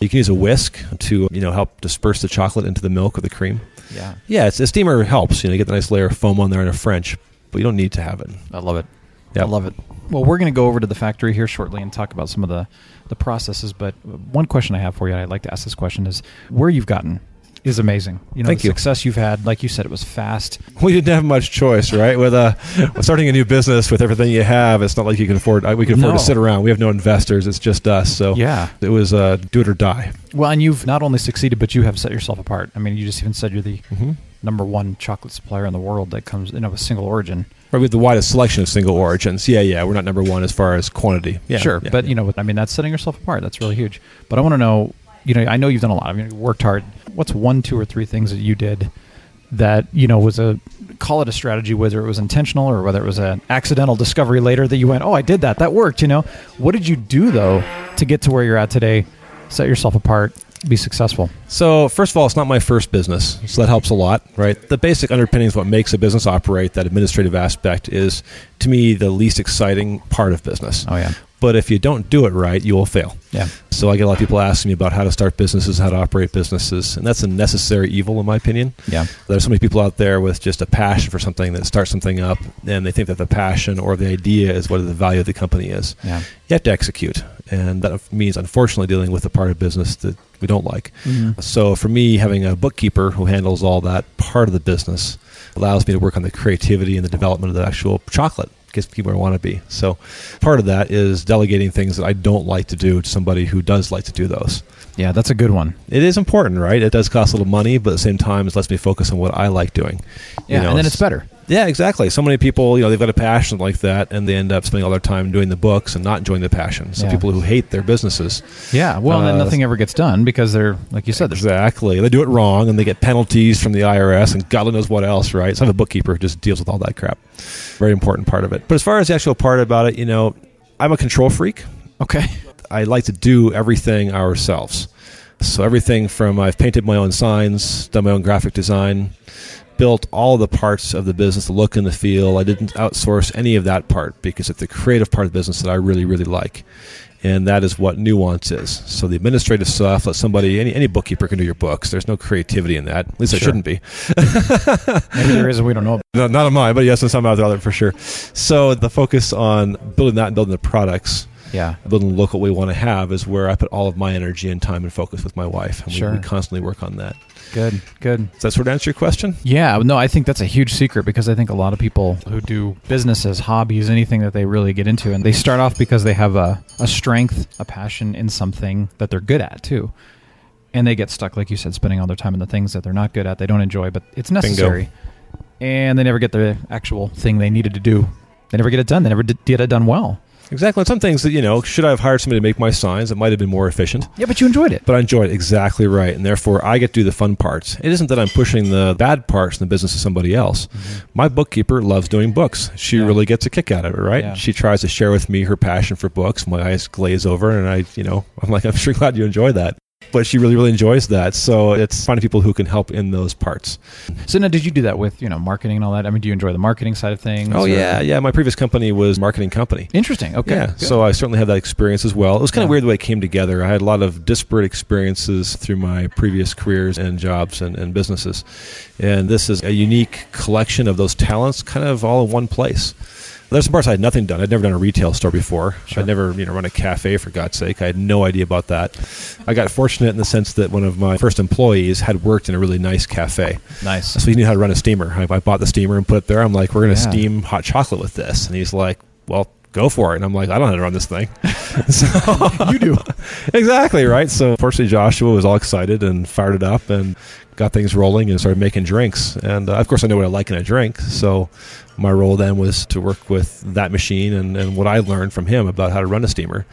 You can use a whisk to you know help disperse the chocolate into the milk or the cream. Yeah. Yeah, it's, a steamer helps. You know, you get the nice layer of foam on there in a French, but you don't need to have it. I love it. Yep. I love it. Well, we're going to go over to the factory here shortly and talk about some of the, the processes. But one question I have for you, and I'd like to ask this question, is where you've gotten is amazing. You know, Thank the you. success you've had, like you said, it was fast. We didn't have much choice, right? With uh, [laughs] starting a new business with everything you have, it's not like you can afford. uh, We can afford No. to sit around. We have no investors. It's just us. So Yeah. it was uh, do it or die. Well, and you've not only succeeded, but you have set yourself apart. I mean, you just even said you're the number one chocolate supplier in the world that comes in of a single origin. Right, we have the widest selection of single origins. Yeah, yeah, we're not number one as far as quantity. Yeah, sure, yeah, but yeah. you know, I mean, that's setting yourself apart. That's really huge. But I want to know, you know, I know you've done a lot. I mean, you worked hard. What's one, two, or three things that you did that you know was a call it a strategy, whether it was intentional or whether it was an accidental discovery later that you went, oh, I did that, that worked. You know, what did you do though to get to where you're at today? Set yourself apart, be successful. So, first of all, it's not my first business, so that helps a lot, right? The basic underpinnings what makes a business operate, that administrative aspect, is to me the least exciting part of business. Oh yeah, But if you don't do it right, you will fail. yeah, So I get a lot of people asking me about how to start businesses, how to operate businesses, and that's a necessary evil, in my opinion. yeah, There's so many people out there with just a passion for something that starts something up, and they think that the passion or the idea is what the value of the company is. yeah. You have to execute, and that means unfortunately dealing with the part of business that we don't like. Mm-hmm. So for me, having a bookkeeper who handles all that part of the business allows me to work on the creativity and the development of the actual chocolate. Gets people where I want to be. So part of that is delegating things that I don't like to do to somebody who does like to do those. Yeah, that's a good one. It is important, right? It does cost a little money, but at the same time, it lets me focus on what I like doing. Yeah, You know, and then it's better. Yeah, exactly. So many people, you know, they've got a passion like that, and they end up spending all their time doing the books and not enjoying the passion. Some Yeah. people who hate their businesses. Yeah, well, and then Uh, nothing ever gets done because they're like you said. Exactly. They do it wrong, and they get penalties from the IRS and God knows what else, right? So I have a bookkeeper who just deals with all that crap. Very important part of it. But as far as the actual part about it, you know, I'm a control freak. okay. I like to do everything ourselves. So everything from I've painted my own signs, done my own graphic design, built all the parts of the business, the look and the feel. I didn't outsource any of that part because it's the creative part of the business that I really, really like. And that is what nuance is. So the administrative stuff, let somebody, any, any bookkeeper can do your books. There's no creativity in that. At least there Sure. shouldn't be. [laughs] Maybe there is, we don't know. No, [laughs] not on mine, but yes, in some out there for sure. So the focus on building that and building the products Yeah, building the look what we want to have is where I put all of my energy and time and focus with my wife. And Sure. we, we constantly work on that. good, good. Does that sort of answer your question? Yeah, no, I think that's a huge secret because I think a lot of people who do businesses, hobbies, anything that they really get into, and they start off because they have a, a strength, a passion in something that they're good at too. And they get stuck, like you said, spending all their time in the things that they're not good at, they don't enjoy, but it's necessary. And they never get the actual thing they needed to do. They never get it done. They never did, get it done well. Exactly. And some things that, you know, should I have hired somebody to make my signs? It might have been more efficient. Yeah, but you enjoyed it. But I enjoyed it exactly right. And therefore, I get to do the fun parts. It isn't that I'm pushing the bad parts in the business to somebody else. Mm-hmm. My bookkeeper loves doing books. She Yeah. really gets a kick out of it, right? Yeah. She tries to share with me her passion for books. My eyes glaze over, and I, you know, I'm like, I'm sure glad you enjoy that. But she really, really enjoys that. So it's finding people who can help in those parts. So now, did you do that with you know marketing and all that? I mean, do you enjoy the marketing side of things? Oh or- yeah, yeah. My previous company was marketing company. Interesting. Okay. Yeah, good. so I certainly have that experience as well. It was kind of weird the way it came together. I had a lot of disparate experiences through my previous careers and jobs and, and businesses. And this is a unique collection of those talents kind of all in one place. There's some parts I had nothing done. I'd never done a retail store before. Sure. I'd never, you know, run a cafe for God's sake. I had no idea about that. I got fortunate in the sense that one of my first employees had worked in a really nice cafe. nice. So he knew how to run a steamer. I, I bought the steamer and put it there. I'm like, we're going to Yeah. steam hot chocolate with this. And he's like, well, go for it. And I'm like, I don't know how to run this thing. [laughs] [laughs] so [laughs] you do. exactly right. So fortunately, Joshua was all excited and fired it up and got things rolling and started making drinks. And uh, of course, I know what I like in a drink. So my role then was to work with that machine and, and what I learned from him about how to run a steamer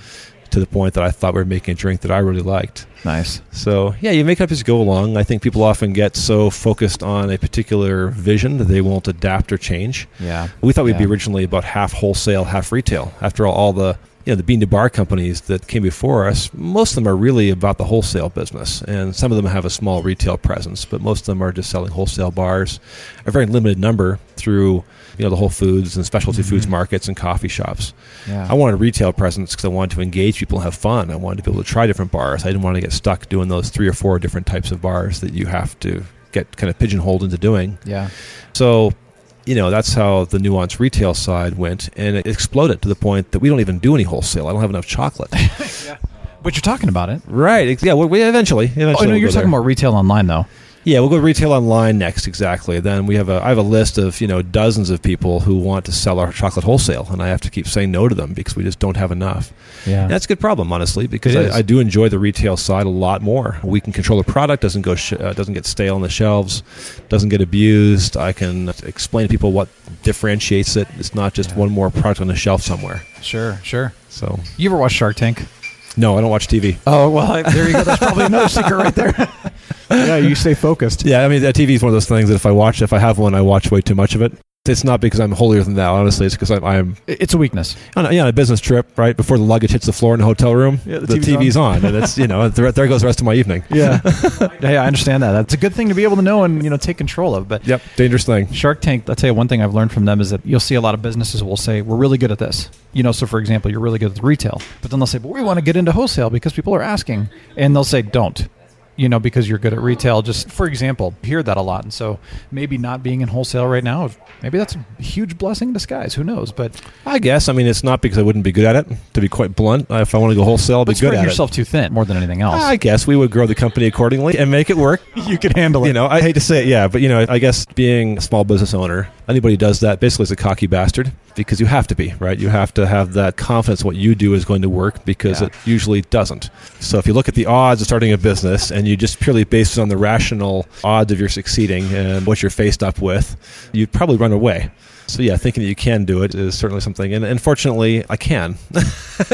to the point that I thought we were making a drink that I really liked. Nice. So yeah, you make it up as you go along. I think people often get so focused on a particular vision that they won't adapt or change. Yeah. We thought we'd be originally about half wholesale, half retail. After all, all the you know the bean to bar companies that came before us, most of them are really about the wholesale business, and some of them have a small retail presence, but most of them are just selling wholesale bars, a very limited number through you know the Whole Foods and specialty foods markets and coffee shops. Mm-hmm. Yeah. I wanted a retail presence because I wanted to engage people and have fun. I wanted to be able to try different bars. I didn't want to get stuck doing those three or four different types of bars that you have to get kind of pigeonholed into doing. Yeah. So, you know, that's how the nuance retail side went, and it exploded to the point that we don't even do any wholesale. I don't have enough chocolate. [laughs] But you're talking about it. right? Yeah. We, we eventually, eventually. Oh, no, we'll you're talking there. about retail online, though. Yeah, we'll go retail online next. Exactly. Then we have a I have a list of you know dozens of people who want to sell our chocolate wholesale, and I have to keep saying no to them because we just don't have enough. Yeah. And that's a good problem, honestly, because I, I do enjoy the retail side a lot more. We can control the product; doesn't go sh- uh, doesn't get stale on the shelves, doesn't get abused. I can explain to people what differentiates it. It's not just one more product on the shelf somewhere. Sure, sure. So You ever watch Shark Tank? no, I don't watch TV. Oh well, I, there you go. That's probably another secret right there. [laughs] yeah, you stay focused. [laughs] Yeah, I mean, that TV is one of those things that if I watch, if I have one, I watch way too much of it. It's not because I'm holier than thou. Honestly, it's because I'm, I'm It's a weakness. on a, yeah, on a business trip, right before the luggage hits the floor in the hotel room. Yeah, the the, TV's TV's, on. and it's you know [laughs] there, there goes the rest of my evening. Yeah. [laughs] hey, I understand that. That's a good thing to be able to know and you know take control of. But Yep, dangerous thing. Shark Tank, I'll tell you one thing I've learned from them is that you'll see a lot of businesses will say, We're really good at this. You know, so for example, you're really good at retail. But then they'll say, But we want to get into wholesale because people are asking. And they'll say, Don't. You know, because you're good at retail. Just for example, hear that a lot. And so maybe not being in wholesale right now, maybe that's a huge blessing in disguise. Who knows? But I guess. I mean, it's not because I wouldn't be good at it. To be quite blunt, uh, if I want to go wholesale, I'll be but good at yourself too thin more than anything else. I guess we would grow the company accordingly and make it work. [laughs] you can handle it. You know, I hate to say it, yeah, but you know, I guess being a small business owner, anybody does that basically is a cocky bastard because you have to be, right? You have to have that confidence what you do is going to work because Yeah. it usually doesn't. So if you look at the odds of starting a business and you just purely base it on the rational odds of your succeeding and what you're faced up with, you'd probably run away. So yeah, thinking that you can do it is certainly something, and unfortunately, I can. [laughs]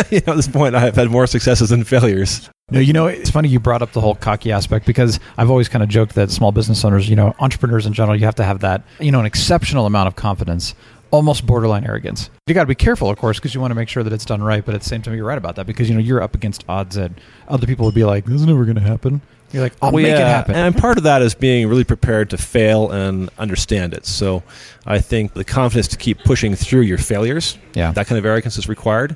you know, at this point, I have had more successes than failures. No, you know, it's funny you brought up the whole cocky aspect because I've always kind of joked that small business owners, you know, entrepreneurs in general, you have to have that, you know, an exceptional amount of confidence, almost borderline arrogance. You got to be careful, of course, because you want to make sure that it's done right. But at the same time, you're right about that because, you know, you're up against odds that other people would be like, this is never going to happen. You're like, I'll Well, make it happen. And part of that is being really prepared to fail and understand it. So I think the confidence to keep pushing through your failures, Yeah. that kind of arrogance is required.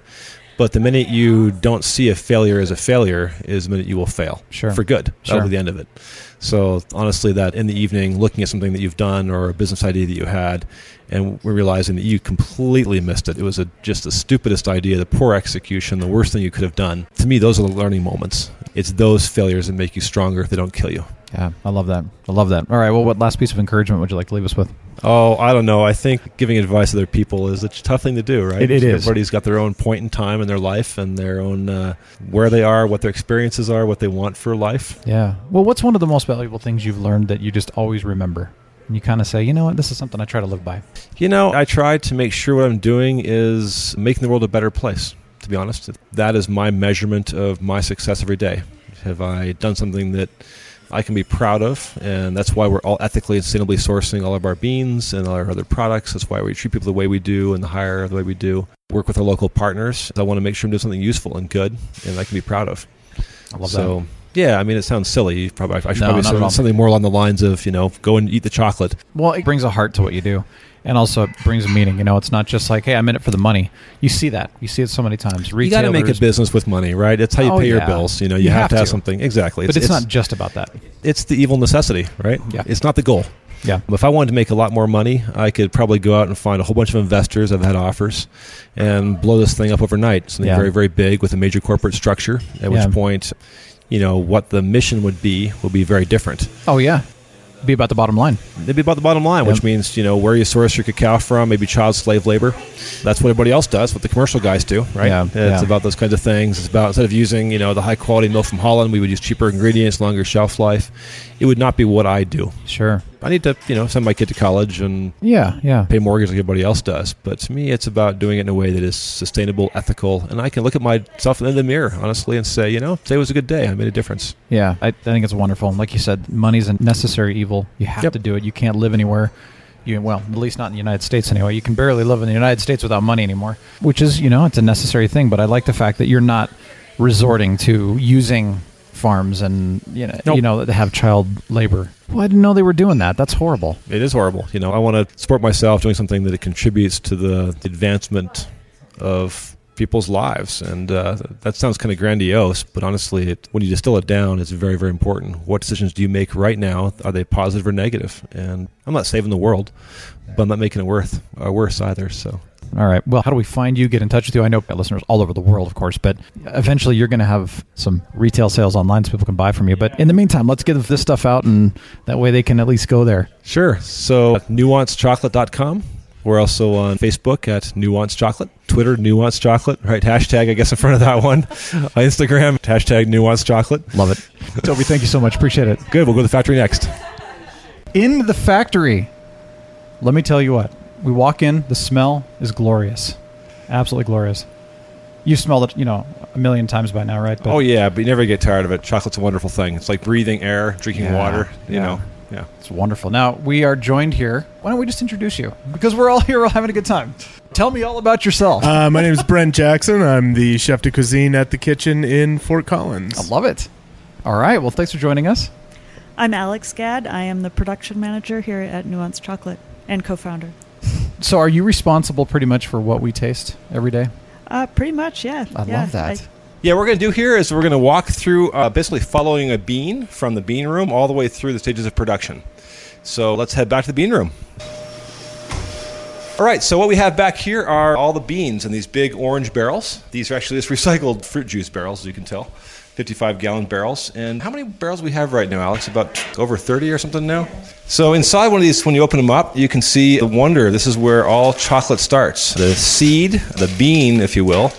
But the minute you don't see a failure as a failure is the minute you will fail. Sure. For good. Sure. That'll be the end of it. So honestly, that in the evening, looking at something that you've done or a business idea that you had, and we're realizing that you completely missed it. It was a, just the stupidest idea, the poor execution, the worst thing you could have done. To me, those are the learning moments. It's those failures that make you stronger if they don't kill you. Yeah, I love that. I love that. All right. Well, what last piece of encouragement would you like to leave us with? Oh, I don't know. I think giving advice to other people is a tough thing to do, right? It- it is. Everybody's got their own point in time in their life and their own uh, where they are, what their experiences are, what they want for life. Yeah. Well, what's one of the most valuable things you've learned that you just always remember? And you kind of say, you know what, this is something I try to live by. You know, I try to make sure what I'm doing is making the world a better place. To be honest, that is my measurement of my success every day. Have I done something that I can be proud of? And that's why we're all ethically and sustainably sourcing all of our beans and all our other products. That's why we treat people the way we do and the hire the way we do. Work with our local partners. I want to make sure I'm doing something useful and good, and I can be proud of. I love that. so, that. yeah, I mean, it sounds silly. Probably, I should No, probably not at all. say something more along the lines of, you know, go and eat the chocolate. Well, it brings a heart to what you do. And also, it brings a meaning. You know, it's not just like, hey, I'm in it for the money. You see that. You see it so many times. You got to make a business with money, right? It's how you Oh, pay yeah. your bills. You know, you, You have, have to have something. Exactly. But it's, not just about that. It's the evil necessity, right? Yeah. It's not the goal. Yeah. If I wanted to make a lot more money, I could probably go out and find a whole bunch of investors. I've had offers, and blow this thing up overnight. Something Yeah. very, very big with a major corporate structure. At Yeah. which point, you know, what the mission would be will be very different. Oh, yeah. Be about the bottom line. It'd be about the bottom line, Yep. which means you know where you source your cacao from, maybe child slave labor. That's what everybody else does. What the commercial guys do, right? Yeah, It's yeah. about those kinds of things. It's about instead of using you know the high quality milk from Holland, we would use cheaper ingredients, longer shelf life. It would not be what I do. Sure. I need to you know send my kid to college and Yeah, yeah. pay mortgage like everybody else does. But to me, it's about doing it in a way that is sustainable, ethical, and I can look at myself in the mirror honestly and say, you know, today was a good day. I made a difference. Yeah, I, I think it's wonderful. And like you said, money's a necessary evil. You have Yep. to do it. You can't live anywhere. You well, at least not in the United States anyway. You can barely live in the United States without money anymore, which is you know it's a necessary thing. But I like the fact that you're not resorting to using farms and you know Nope. you know that have child labor. Well, I didn't know they were doing that. That's horrible. It is horrible. You know, I want to support myself doing something that it contributes to the advancement of people's lives, and uh, that sounds kind of grandiose. But honestly, it, when you distill it down, it's very, very important. What decisions do you make right now? Are they positive or negative? And I'm not saving the world, but I'm not making it worth uh, worse either. So All right. Well, how do we find you? Get in touch with you. I know listeners all over the world, of course, but eventually you're going to have some retail sales online so people can buy from you. But in the meantime, let's get this stuff out, and that way they can at least go there. Sure. So nuancechocolate.com. We're also on Facebook at Nuance Chocolate, Twitter Nuance Chocolate, right? Hashtag, I guess, in front of that one. On [laughs] uh, Instagram, hashtag Nuance Chocolate. Love it. Toby, thank you so much. Appreciate it. Good. We'll go to the factory next. In the factory, let me tell you what. We walk in, the smell is glorious. Absolutely glorious. You've smelled it, you know, a million times by now, right? But oh yeah, but you never get tired of it. Chocolate's a wonderful thing. It's like breathing air, drinking Yeah, water. You yeah. know, yeah. It's wonderful. Now, we are joined here. Why don't we just introduce you? Because we're all [laughs] here, we're all having a good time. Tell me all about yourself. Uh, my name is Brent Jackson. I'm the chef de cuisine at the kitchen in Fort Collins. I love it. All right. Well, thanks for joining us. I'm Alix Gadd. I am the production manager here at Nuance Chocolate and co-founder. So, are you responsible pretty much for what we taste every day? Uh, pretty much, yeah. I yeah, love that. I- Yeah, what we're going to do here is we're going to walk through uh, basically following a bean from the bean room all the way through the stages of production. So let's head back to the bean room. All right, so what we have back here are all the beans in these big orange barrels. These are actually just recycled fruit juice barrels, as you can tell. 55 gallon barrels. And how many barrels we have right now, Alix? About over 30 or something now? So inside one of these, when you open them up, you can see the wonder. This is where all chocolate starts. The seed, the bean, if you will,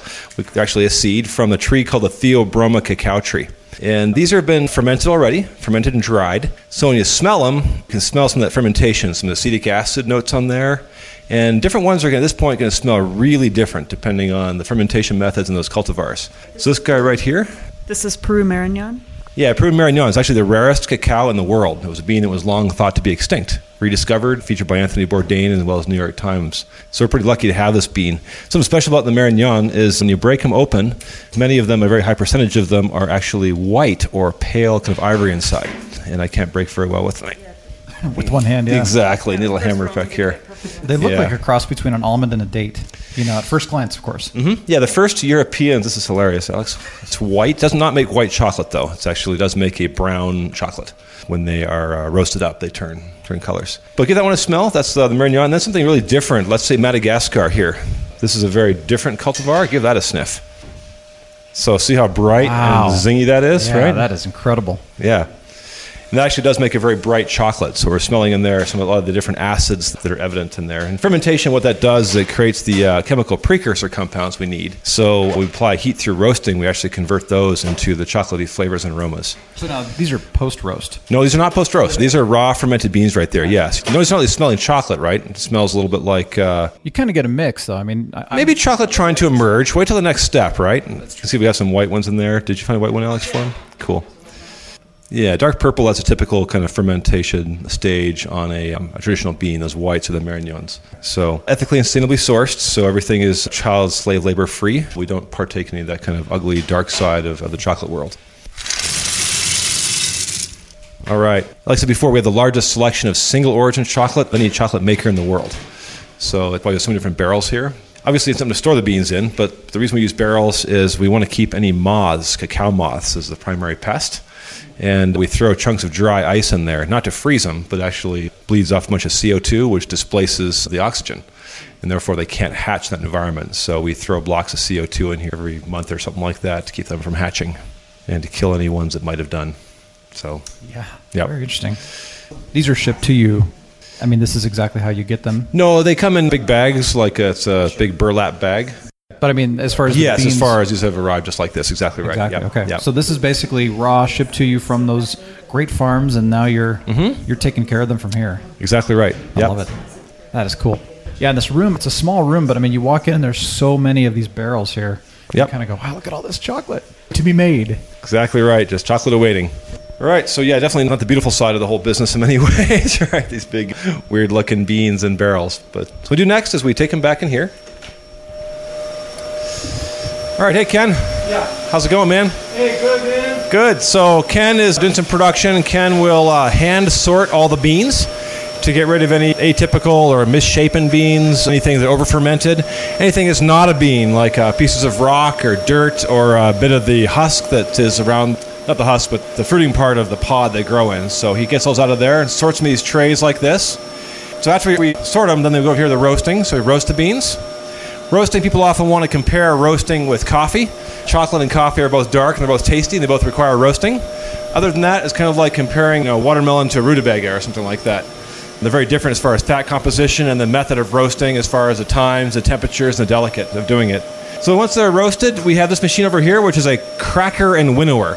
actually a seed from a tree called the Theobroma cacao tree. And these have been fermented already, fermented and dried. So when you smell them, you can smell some of that fermentation, some acetic acid notes on there. And different ones are gonna, at this point going to smell really different depending on the fermentation methods and those cultivars. So this guy right here, This is Peru Marañón. yeah, Peru Marañón is actually the rarest cacao in the world. It was a bean that was long thought to be extinct. Rediscovered, featured by Anthony Bourdain as well as New York Times. So we're pretty lucky to have this bean. Something special about the Marañón is when you break them open, many of them, a very high percentage of them, are actually white or pale, kind of ivory inside. And I can't break very well with them. With one hand, yeah. Exactly, need a little hammer back here. They look Yeah. like a cross between an almond and a date. You know, at first glance, of course. hmm Yeah, the first Europeans, this is hilarious, Alix. It's white. Does not make white chocolate, though. It actually does make a brown chocolate. When they are uh, roasted up, they turn turn colors. But give that one a smell. That's uh, the Marañón. That's something really different. Let's say Madagascar here. This is a very different cultivar. Give that a sniff. So see how bright Wow. and zingy that is, yeah, right? that is incredible. Yeah. And that actually does make a very bright chocolate. So we're smelling in there some of a lot of the different acids that are evident in there. And fermentation, what that does is it creates the uh, chemical precursor compounds we need. So we apply heat through roasting, we actually convert those into the chocolatey flavors and aromas. So now these are post roast. No, these are not post roast. These are raw fermented beans right there. Yes. You notice it's not really smelling chocolate, right? It smells a little bit like uh, You kind of get a mix, though. I mean, I, maybe chocolate trying to emerge. Wait till the next step, right? Can see we have some white ones in there. Did you find a white one, Alix, for him? Cool. Yeah, dark purple, that's a typical kind of fermentation stage on a, um, a traditional bean. Those whites are the Marañóns. So, ethically and sustainably sourced, so everything is child slave labor free. We don't partake in any of that kind of ugly, dark side of, of the chocolate world. All right. Like I said before, we have the largest selection of single origin chocolate of any chocolate maker in the world. So why there's so many different barrels here. Obviously, it's something to store the beans in, but the reason we use barrels is we want to keep any moths, cacao moths, as the primary pest. And we throw chunks of dry ice in there, not to freeze them, but actually bleeds off a bunch of CO2, which displaces the oxygen. And therefore, they can't hatch in that environment. So we throw blocks of CO2 in here every month or something like that to keep them from hatching and to kill any ones that might have done. So, yeah, Yep. very interesting. These are shipped to you. I mean, this is exactly how you get them. no, they come in big bags, like it's a big burlap bag. But I mean, as far as Yes, as far as these have arrived, just like this. Exactly right. exactly. Yep. Okay, Yep. so this is basically raw, shipped to you from those great farms, and now you're mm-hmm. you're taking care of them from here. exactly right. I Yep. love it. That is cool. Yeah, in this room, it's a small room, but I mean, you walk in and there's so many of these barrels here. Yep. You kind of go, wow, look at all this chocolate to be made. Exactly right. Just chocolate awaiting. All right. So yeah, definitely not the beautiful side of the whole business in many [laughs] ways. right. These big, weird-looking beans and barrels. But so what we do next is we take them back in here. All right. Hey Ken. Yeah. How's it going, man? Hey, good man. Good. So Ken is doing some production. Ken will uh, hand sort all the beans to get rid of any atypical or misshapen beans, anything that over fermented, anything that's not a bean, like uh, pieces of rock or dirt or a bit of the husk that is around. Not the husk, but the fruiting part of the pod they grow in. So he gets those out of there and sorts them in these trays like this. So after we sort them, then they go over here to the roasting. So we roast the beans. Roasting, people often want to compare roasting with coffee. Chocolate and coffee are both dark and they're both tasty and they both require roasting. Other than that, it's kind of like comparing a watermelon to a rutabaga or something like that. They're very different as far as fat composition and the method of roasting, as far as the times, the temperatures, and the delicate of doing it. So once they're roasted, we have this machine over here, which is a cracker and winnower.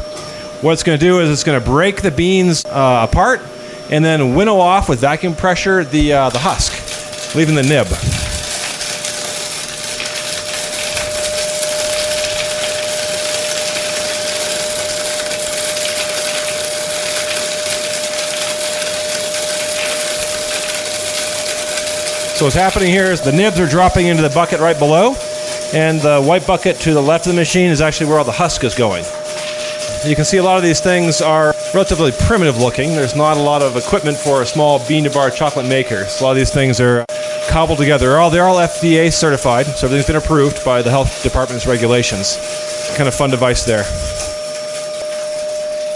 What it's going to do is it's going to break the beans uh, apart and then winnow off with vacuum pressure the, uh, the husk, leaving the nib. So what's happening here is the nibs are dropping into the bucket right below, and the white bucket to the left of the machine is actually where all the husk is going. You can see a lot of these things are relatively primitive looking. There's not a lot of equipment for a small bean to bar chocolate maker. So a lot of these things are cobbled together. They're all, they're all FDA certified, so everything's been approved by the health department's regulations. Kind of fun device there.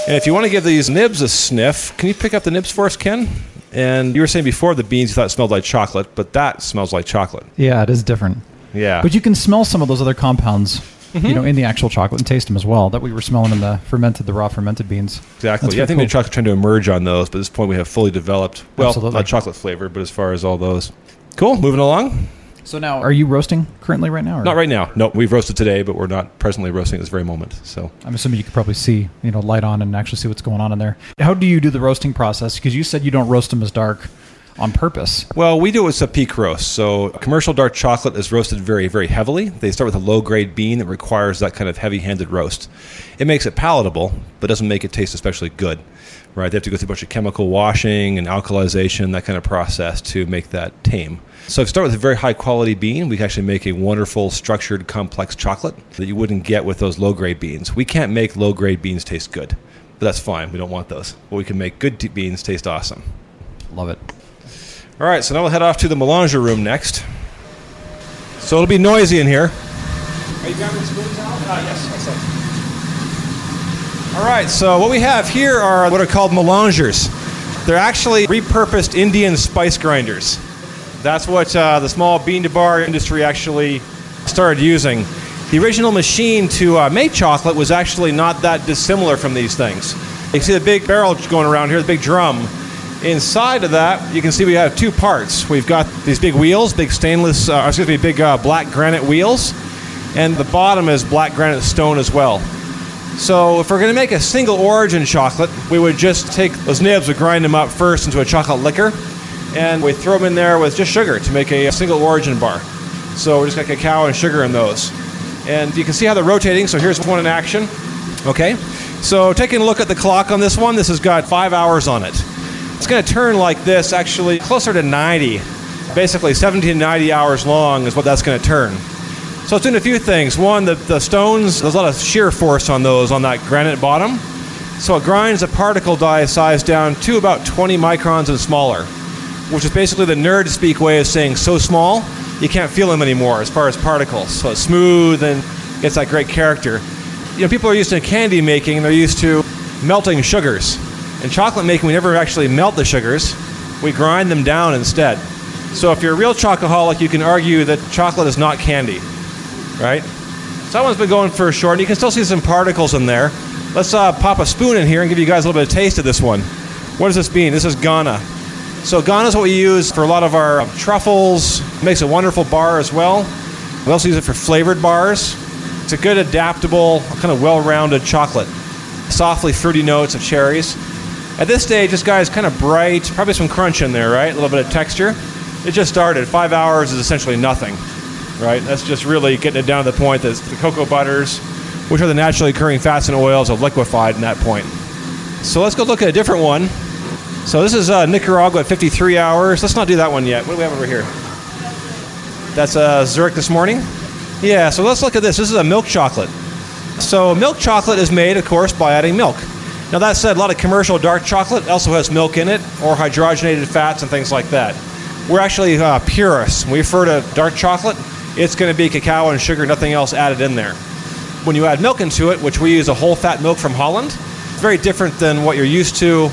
And if you want to give these nibs a sniff, can you pick up the nibs for us, Ken? And you were saying before the beans you thought smelled like chocolate, but that smells like chocolate. Yeah, it is different. Yeah. But you can smell some of those other compounds, mm-hmm. you know, in the actual chocolate and taste them as well that we were smelling in the fermented, the raw fermented beans. Exactly. That's Yeah, I think cool. the chocolate's trying to emerge on those, but at this point we have fully developed, well, Absolutely. not chocolate flavor, but as far as all those. Cool. Moving along. So now, are you roasting currently right now? Or? Not right now. No, we've roasted today, but we're not presently roasting at this very moment. So I'm assuming you could probably see, you know, light on and actually see what's going on in there. How do you do the roasting process? Because you said you don't roast them as dark on purpose. Well, we do it with a peak roast. So commercial dark chocolate is roasted very, very heavily. They start with a low grade bean that requires that kind of heavy handed roast. It makes it palatable, but doesn't make it taste especially good. Right? They have to go through a bunch of chemical washing and alkalization, that kind of process to make that tame. So if you start with a very high quality bean, we can actually make a wonderful, structured, complex chocolate that you wouldn't get with those low grade beans. We can't make low grade beans taste good, but that's fine. We don't want those. But we can make good t- beans taste awesome. Love it. All right, so now we'll head off to the melanger room next. So it'll be noisy in here. Are you grabbing spoons now? Ah, yes, excellent. All right, so what we have here are what are called melangers. They're actually repurposed Indian spice grinders. That's what uh, the small bean to bar industry actually started using. The original machine to uh, make chocolate was actually not that dissimilar from these things. You see the big barrel going around here, the big drum. Inside of that, you can see we have two parts. We've got these big wheels, big stainless, uh, excuse me, big uh, black granite wheels, and the bottom is black granite stone as well. So if we're going to make a single origin chocolate, we would just take those nibs, we grind them up first into a chocolate liquor, and we throw them in there with just sugar to make a single origin bar. So we just got cacao and sugar in those. And you can see how they're rotating. So here's one in action. Okay. So taking a look at the clock on this one, this has got five hours on it. It's going to turn like this, actually closer to 90. Basically, 70 to 90 hours long is what that's going to turn. So it's doing a few things. One, the, the stones, there's a lot of shear force on those on that granite bottom. So it grinds the particle die size down to about 20 microns and smaller, which is basically the nerd speak way of saying so small you can't feel them anymore as far as particles. So it's smooth and gets that great character. You know, people are used to candy making, they're used to melting sugars. In chocolate making, we never actually melt the sugars, we grind them down instead. So if you're a real chocoholic, you can argue that chocolate is not candy, right? So that one's been going for a short, and you can still see some particles in there. Let's uh, pop a spoon in here and give you guys a little bit of taste of this one. What does this mean? This is Ghana. So Ghana is what we use for a lot of our truffles. It makes a wonderful bar as well. We also use it for flavored bars. It's a good, adaptable, kind of well-rounded chocolate. Softly fruity notes of cherries. At this stage, this guy is kind of bright, probably some crunch in there, right? A little bit of texture. It just started. Five hours is essentially nothing, right? That's just really getting it down to the point that the cocoa butters, which are the naturally occurring fats and oils, have liquefied in that point. So let's go look at a different one. So this is uh, Nicaragua at 53 hours. Let's not do that one yet. What do we have over here? That's uh, Zurich this morning. Yeah, so let's look at this. This is a milk chocolate. So milk chocolate is made, of course, by adding milk. Now that said, a lot of commercial dark chocolate also has milk in it, or hydrogenated fats and things like that. We're actually uh, purists. When we refer to dark chocolate, it's going to be cacao and sugar, nothing else added in there. When you add milk into it, which we use a whole fat milk from Holland, it's very different than what you're used to.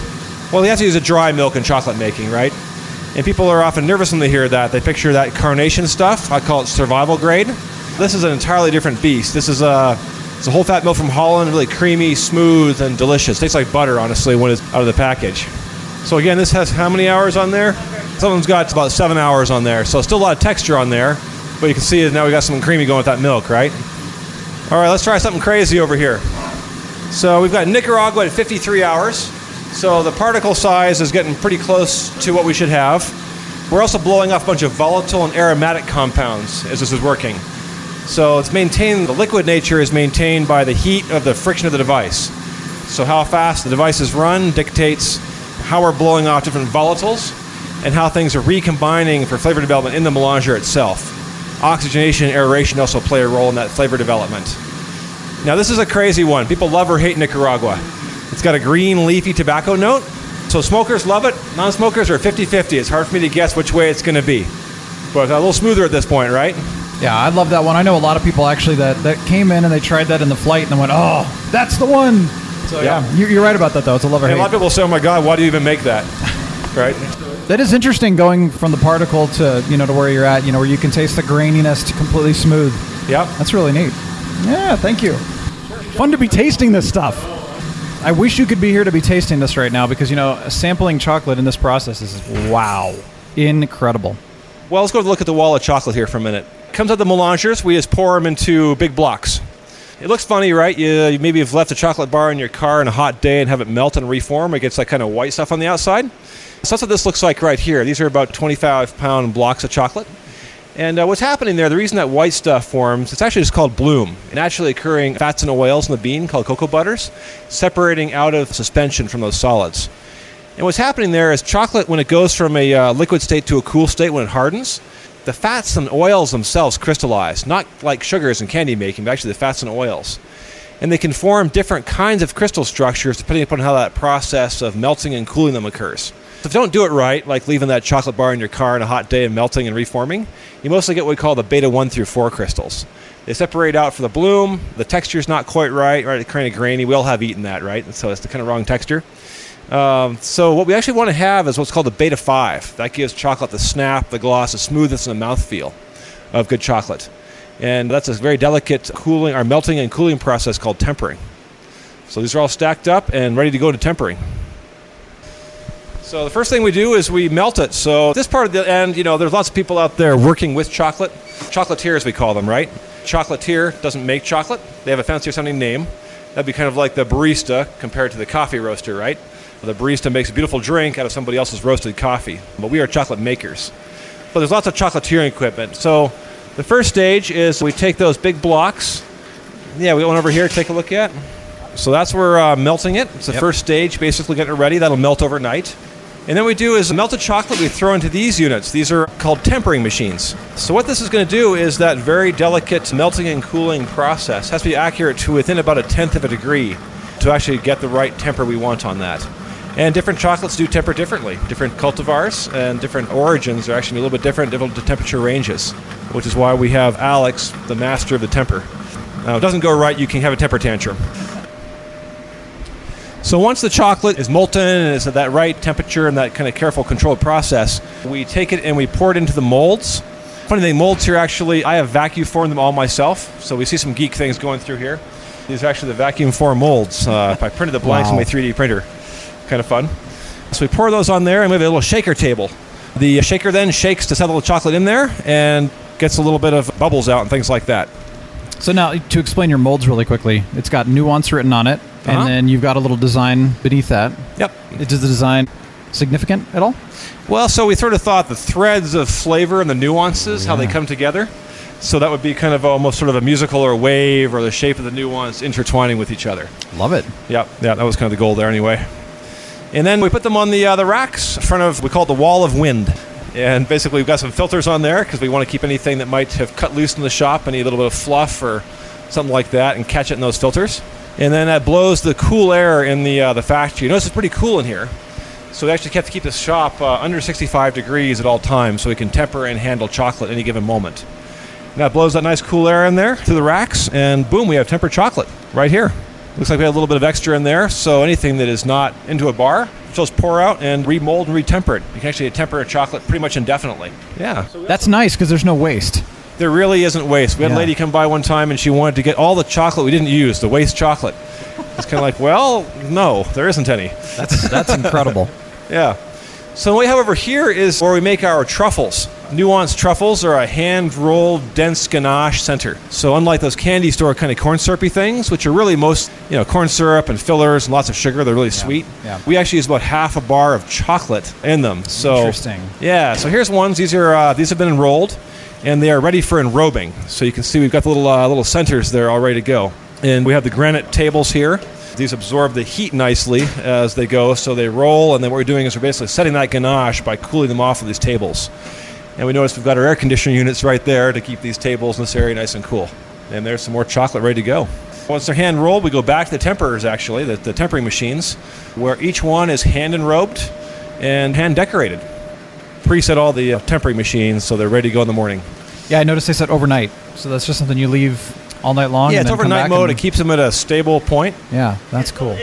Well, you have to use a dry milk in chocolate making, right? And people are often nervous when they hear that. They picture that carnation stuff. I call it survival grade. This is an entirely different beast. This is a, it's a whole fat milk from Holland, really creamy, smooth, and delicious. Tastes like butter, honestly, when it's out of the package. So again, this has how many hours on there? Some of them's got about seven hours on there. So still a lot of texture on there. But you can see now we got something creamy going with that milk, right? All right, let's try something crazy over here. So we've got Nicaragua at 53 hours. So the particle size is getting pretty close to what we should have. We're also blowing off a bunch of volatile and aromatic compounds as this is working. So it's maintained, the liquid nature is maintained by the heat of the friction of the device. So how fast the device is run dictates how we're blowing off different volatiles and how things are recombining for flavor development in the melanger itself. Oxygenation and aeration also play a role in that flavor development. Now, this is a crazy one. People love or hate Nicaragua. It's got a green, leafy tobacco note. So, smokers love it. Non smokers are 50 50. It's hard for me to guess which way it's going to be. But it's a little smoother at this point, right? Yeah, I love that one. I know a lot of people actually that, that came in and they tried that in the flight and they went, oh, that's the one. So, yeah, Yeah. you're, you're right about that, though. It's a love or And a lot of people say, oh my God, why do you even make that? [laughs] right? That is interesting going from the particle to, you know, to where you're at, you know, where you can taste the graininess to completely smooth. Yeah. That's really neat. Yeah, thank you. Fun to be tasting this stuff. I wish you could be here to be tasting this right now because, you know, sampling chocolate in this process is wow. Incredible. Well, let's go look at the wall of chocolate here for a minute. Comes out the melangers. We just pour them into big blocks. It looks funny, right? You, you maybe have left a chocolate bar in your car on a hot day and have it melt and reform. It gets that kind of white stuff on the outside. So that's what this looks like right here. These are about 25 pound blocks of chocolate. And uh, what's happening there, the reason that white stuff forms, it's actually just called bloom. Naturally occurring fats and oils in the bean called cocoa butters, separating out of suspension from those solids. And what's happening there is chocolate, when it goes from a uh, liquid state to a cool state when it hardens, the fats and oils themselves crystallize, not like sugars and candy making, but actually the fats and oils. And they can form different kinds of crystal structures depending upon how that process of melting and cooling them occurs. So if you don't do it right, like leaving that chocolate bar in your car on a hot day and melting and reforming, you mostly get what we call the beta 1 through 4 crystals. They separate out for the bloom, the texture's not quite right, right? It's kind of grainy. We all have eaten that, right? So it's the kind of wrong texture. Um, so what we actually want to have is what's called the beta 5. That gives chocolate the snap, the gloss, the smoothness, and the mouthfeel of good chocolate. And that's a very delicate cooling or melting and cooling process called tempering. So these are all stacked up and ready to go to tempering. So the first thing we do is we melt it. So this part of the end, you know, there's lots of people out there working with chocolate. Chocolatiers we call them, right? Chocolatier doesn't make chocolate. They have a fancier sounding name. That'd be kind of like the barista compared to the coffee roaster, right? The barista makes a beautiful drink out of somebody else's roasted coffee. But we are chocolate makers. But there's lots of chocolatiering equipment. So the first stage is we take those big blocks. Yeah, we got one over here to take a look at. So that's where we're uh, melting it. It's the first stage, basically getting it ready. That'll melt overnight. And then we do is melted chocolate we throw into these units. These are called tempering machines. So what this is going to do is that very delicate melting and cooling process has to be accurate to within about a tenth of a degree to actually get the right temper we want on that. And different chocolates do temper differently. Different cultivars and different origins are actually a little bit different, different temperature ranges, which is why we have Alix, the master of the temper. Now, it doesn't go right, you can have a temper tantrum. So once the chocolate is molten and it's at that right temperature and that kind of careful controlled process, we take it and we pour it into the molds. Funny thing, molds here actually, I have vacuum formed them all myself. So we see some geek things going through here. These are actually the vacuum form molds. Uh, I printed the blanks Wow. on my 3D printer. Kind of fun. So we pour those on there and we have a little shaker table. The shaker then shakes to settle the chocolate in there and gets a little bit of bubbles out and things like that. So now, to explain your molds really quickly, it's got nuance written on it, Uh-huh. and then you've got a little design beneath that. Yep. Is the design significant at all? Well, so we sort of thought the threads of flavor and the nuances, how they come together. So that would be kind of almost sort of a musical or a wave or the shape of the nuance intertwining with each other. Love it. Yeah, yeah, that was kind of the goal there anyway. And then we put them on the uh, the racks in front of we call it the wall of wind. And basically we've got some filters on there because we want to keep anything that might have cut loose in the shop, any little bit of fluff or something like that, and catch it in those filters. And then that blows the cool air in the uh, the factory. You notice it's pretty cool in here. So we actually have to keep the shop uh, under 65 degrees at all times so we can temper and handle chocolate at any given moment. And that blows that nice cool air in there through the racks, and boom, we have tempered chocolate right here. Looks like we have a little bit of extra in there, so anything that is not into a bar, just pour out and remold and retemper it. You can actually temper a chocolate pretty much indefinitely. Yeah. That's nice because there's no waste. There really isn't waste. We had Yeah. a lady come by one time and she wanted to get all the chocolate we didn't use, the waste chocolate. It's kind of like, well, no, there isn't any. That's that's incredible. [laughs] Yeah. So what we have over here is where we make our truffles. Nuanced truffles are a hand-rolled, dense ganache center. So unlike those candy store kind of corn syrupy things, which are really most, you know, corn syrup and fillers and lots of sugar, they're really sweet. yeah. We actually use about half a bar of chocolate in them. So Interesting. Yeah. So here's ones. These are uh, these have been enrolled, and they are ready for enrobing. So you can see we've got the little uh, little centers there all ready to go, and we have the granite tables here. These absorb the heat nicely as they go, so they roll. And then what we're doing is we're basically setting that ganache by cooling them off of these tables. And we notice we've got our air conditioning units right there to keep these tables in this area nice and cool. And there's some more chocolate ready to go. Once they're hand rolled, we go back to the temperers, actually, the, the tempering machines, where each one is hand enrobed and hand decorated. Preset all the uh, tempering machines so they're ready to go in the morning. Yeah, I noticed they said overnight, so that's just something you leave all night long. yeah, and it's then come overnight back mode. and- It keeps them at a stable point. yeah, that's cool.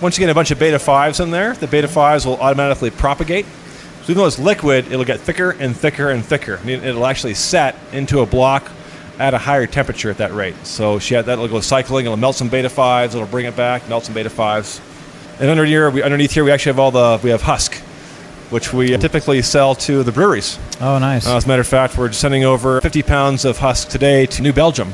Once you get a bunch of beta 5s in there, the beta 5s will automatically propagate. So even though it's liquid, it'll get thicker and thicker and thicker. It'll actually set into a block at a higher temperature at that rate. So she had, that'll go cycling. It'll melt some beta 5s. It'll bring it back, melt some beta 5s. And under here, we, underneath here, we actually have all the we have husk, which we typically sell to the breweries. Oh, nice. Uh, as a matter of fact, we're sending over 50 pounds of husk today to New Belgium